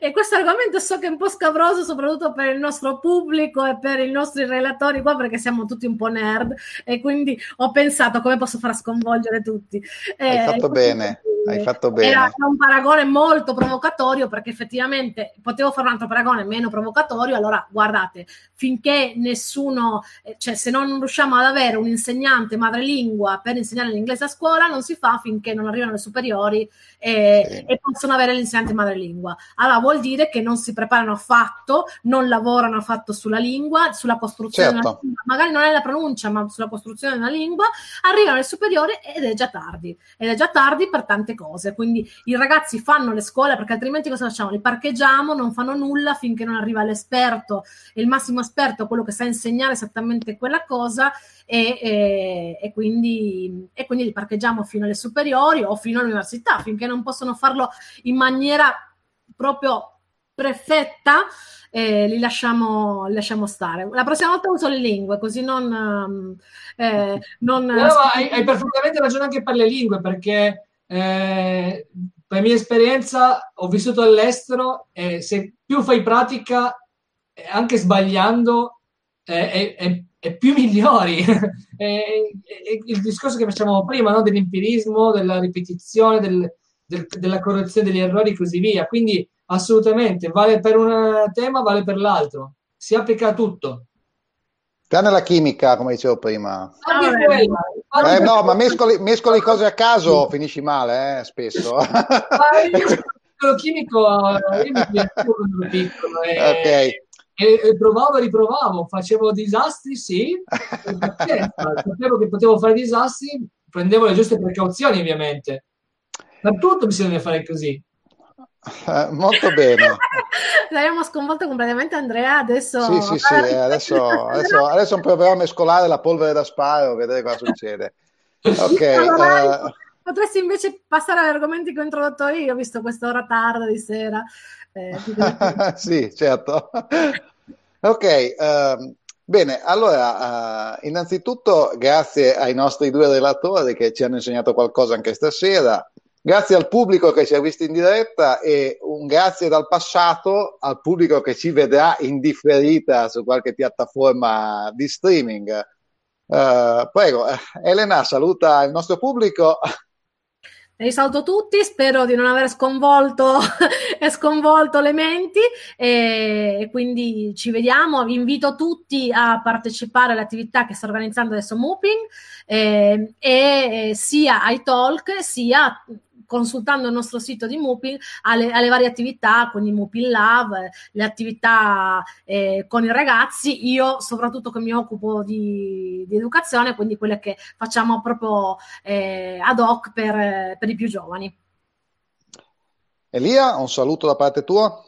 e questo argomento so che è un po' scabroso, soprattutto per il nostro pubblico e per i nostri relatori qua, perché siamo tutti un po' nerd, e quindi ho pensato come posso far sconvolgere tutti. Hai eh, fatto bene. Hai fatto bene. Era un paragone molto provocatorio perché effettivamente potevo fare un altro paragone meno provocatorio. Allora, guardate, finché nessuno, eh, cioè se non riusciamo ad avere un insegnante madrelingua per insegnare l'inglese a scuola, non si fa finché non arrivano le superiori e, sì. e possono avere l'insegnante madrelingua. Allora vuol dire che non si preparano affatto, non lavorano affatto sulla lingua, sulla costruzione certo. della lingua, magari non è la pronuncia, ma sulla costruzione della lingua, arrivano le superiori ed è già tardi. Ed è già tardi per tante cose. Quindi i ragazzi fanno le scuole perché altrimenti cosa facciamo? Li parcheggiamo, non fanno nulla finché non arriva l'esperto e il massimo esperto, quello che sa insegnare esattamente quella cosa e, e, e, quindi, e quindi li parcheggiamo fino alle superiori o fino all'università finché non possono farlo in maniera proprio perfetta eh, li, lasciamo, li, lasciamo, stare. La prossima volta uso le lingue, così non... Um, eh, non no, hai, hai, perfettamente ragione anche per le lingue, perché eh, per mia esperienza ho vissuto all'estero e se più fai pratica, eh, anche sbagliando, eh, è, è, è più migliori. è, il discorso che facciamo prima, no? dell'empirismo, della ripetizione, del, del, della correzione degli errori e così via. Quindi assolutamente, vale per un tema, vale per l'altro. Si applica a tutto. Tranne la chimica, come dicevo prima. Ah, eh, no, ma mescoli, mescoli, cose a caso, finisci male, eh, spesso. lo chimico io mi quando ero piccolo. E, okay. E, e, provavo e riprovavo, facevo disastri, sì, sapevo che potevo fare disastri, prendevo le giuste precauzioni ovviamente. Per tutto bisogna fare così. Eh, molto bene. L'abbiamo sconvolto completamente Andrea, adesso... Sì, sì, sì, eh, adesso, adesso, adesso proviamo a mescolare la polvere da sparo, vedere cosa succede. Ok. Allora, uh... Potresti invece passare agli argomenti che ho introdotto io, visto quest'ora tarda di sera. Eh, sì, certo. Ok, uh, bene, allora, uh, innanzitutto grazie ai nostri due relatori che ci hanno insegnato qualcosa anche stasera. Grazie al pubblico che ci ha visto in diretta e un grazie dal passato al pubblico che ci vedrà in differita su qualche piattaforma di streaming. Uh, prego, Elena, saluta il nostro pubblico. Vi saluto tutti, spero di non aver sconvolto sconvolto le menti e quindi ci vediamo. Vi invito tutti a partecipare all'attività che sta organizzando adesso Mooping eh, e sia ai talk sia consultando il nostro sito di Mupin alle, alle varie attività, quindi Mupin Love, le attività eh, con i ragazzi, io soprattutto che mi occupo di, di educazione, quindi quelle che facciamo proprio eh, ad hoc per, per i più giovani. Elia, un saluto da parte tua.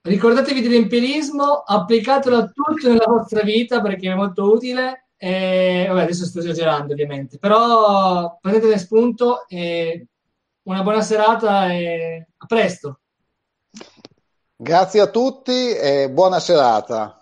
Ricordatevi dell'empirismo, applicatelo a tutto nella vostra vita perché è molto utile e, vabbè, adesso sto esagerando ovviamente, però prendete spunto e una buona serata e a presto. Grazie a tutti e buona serata.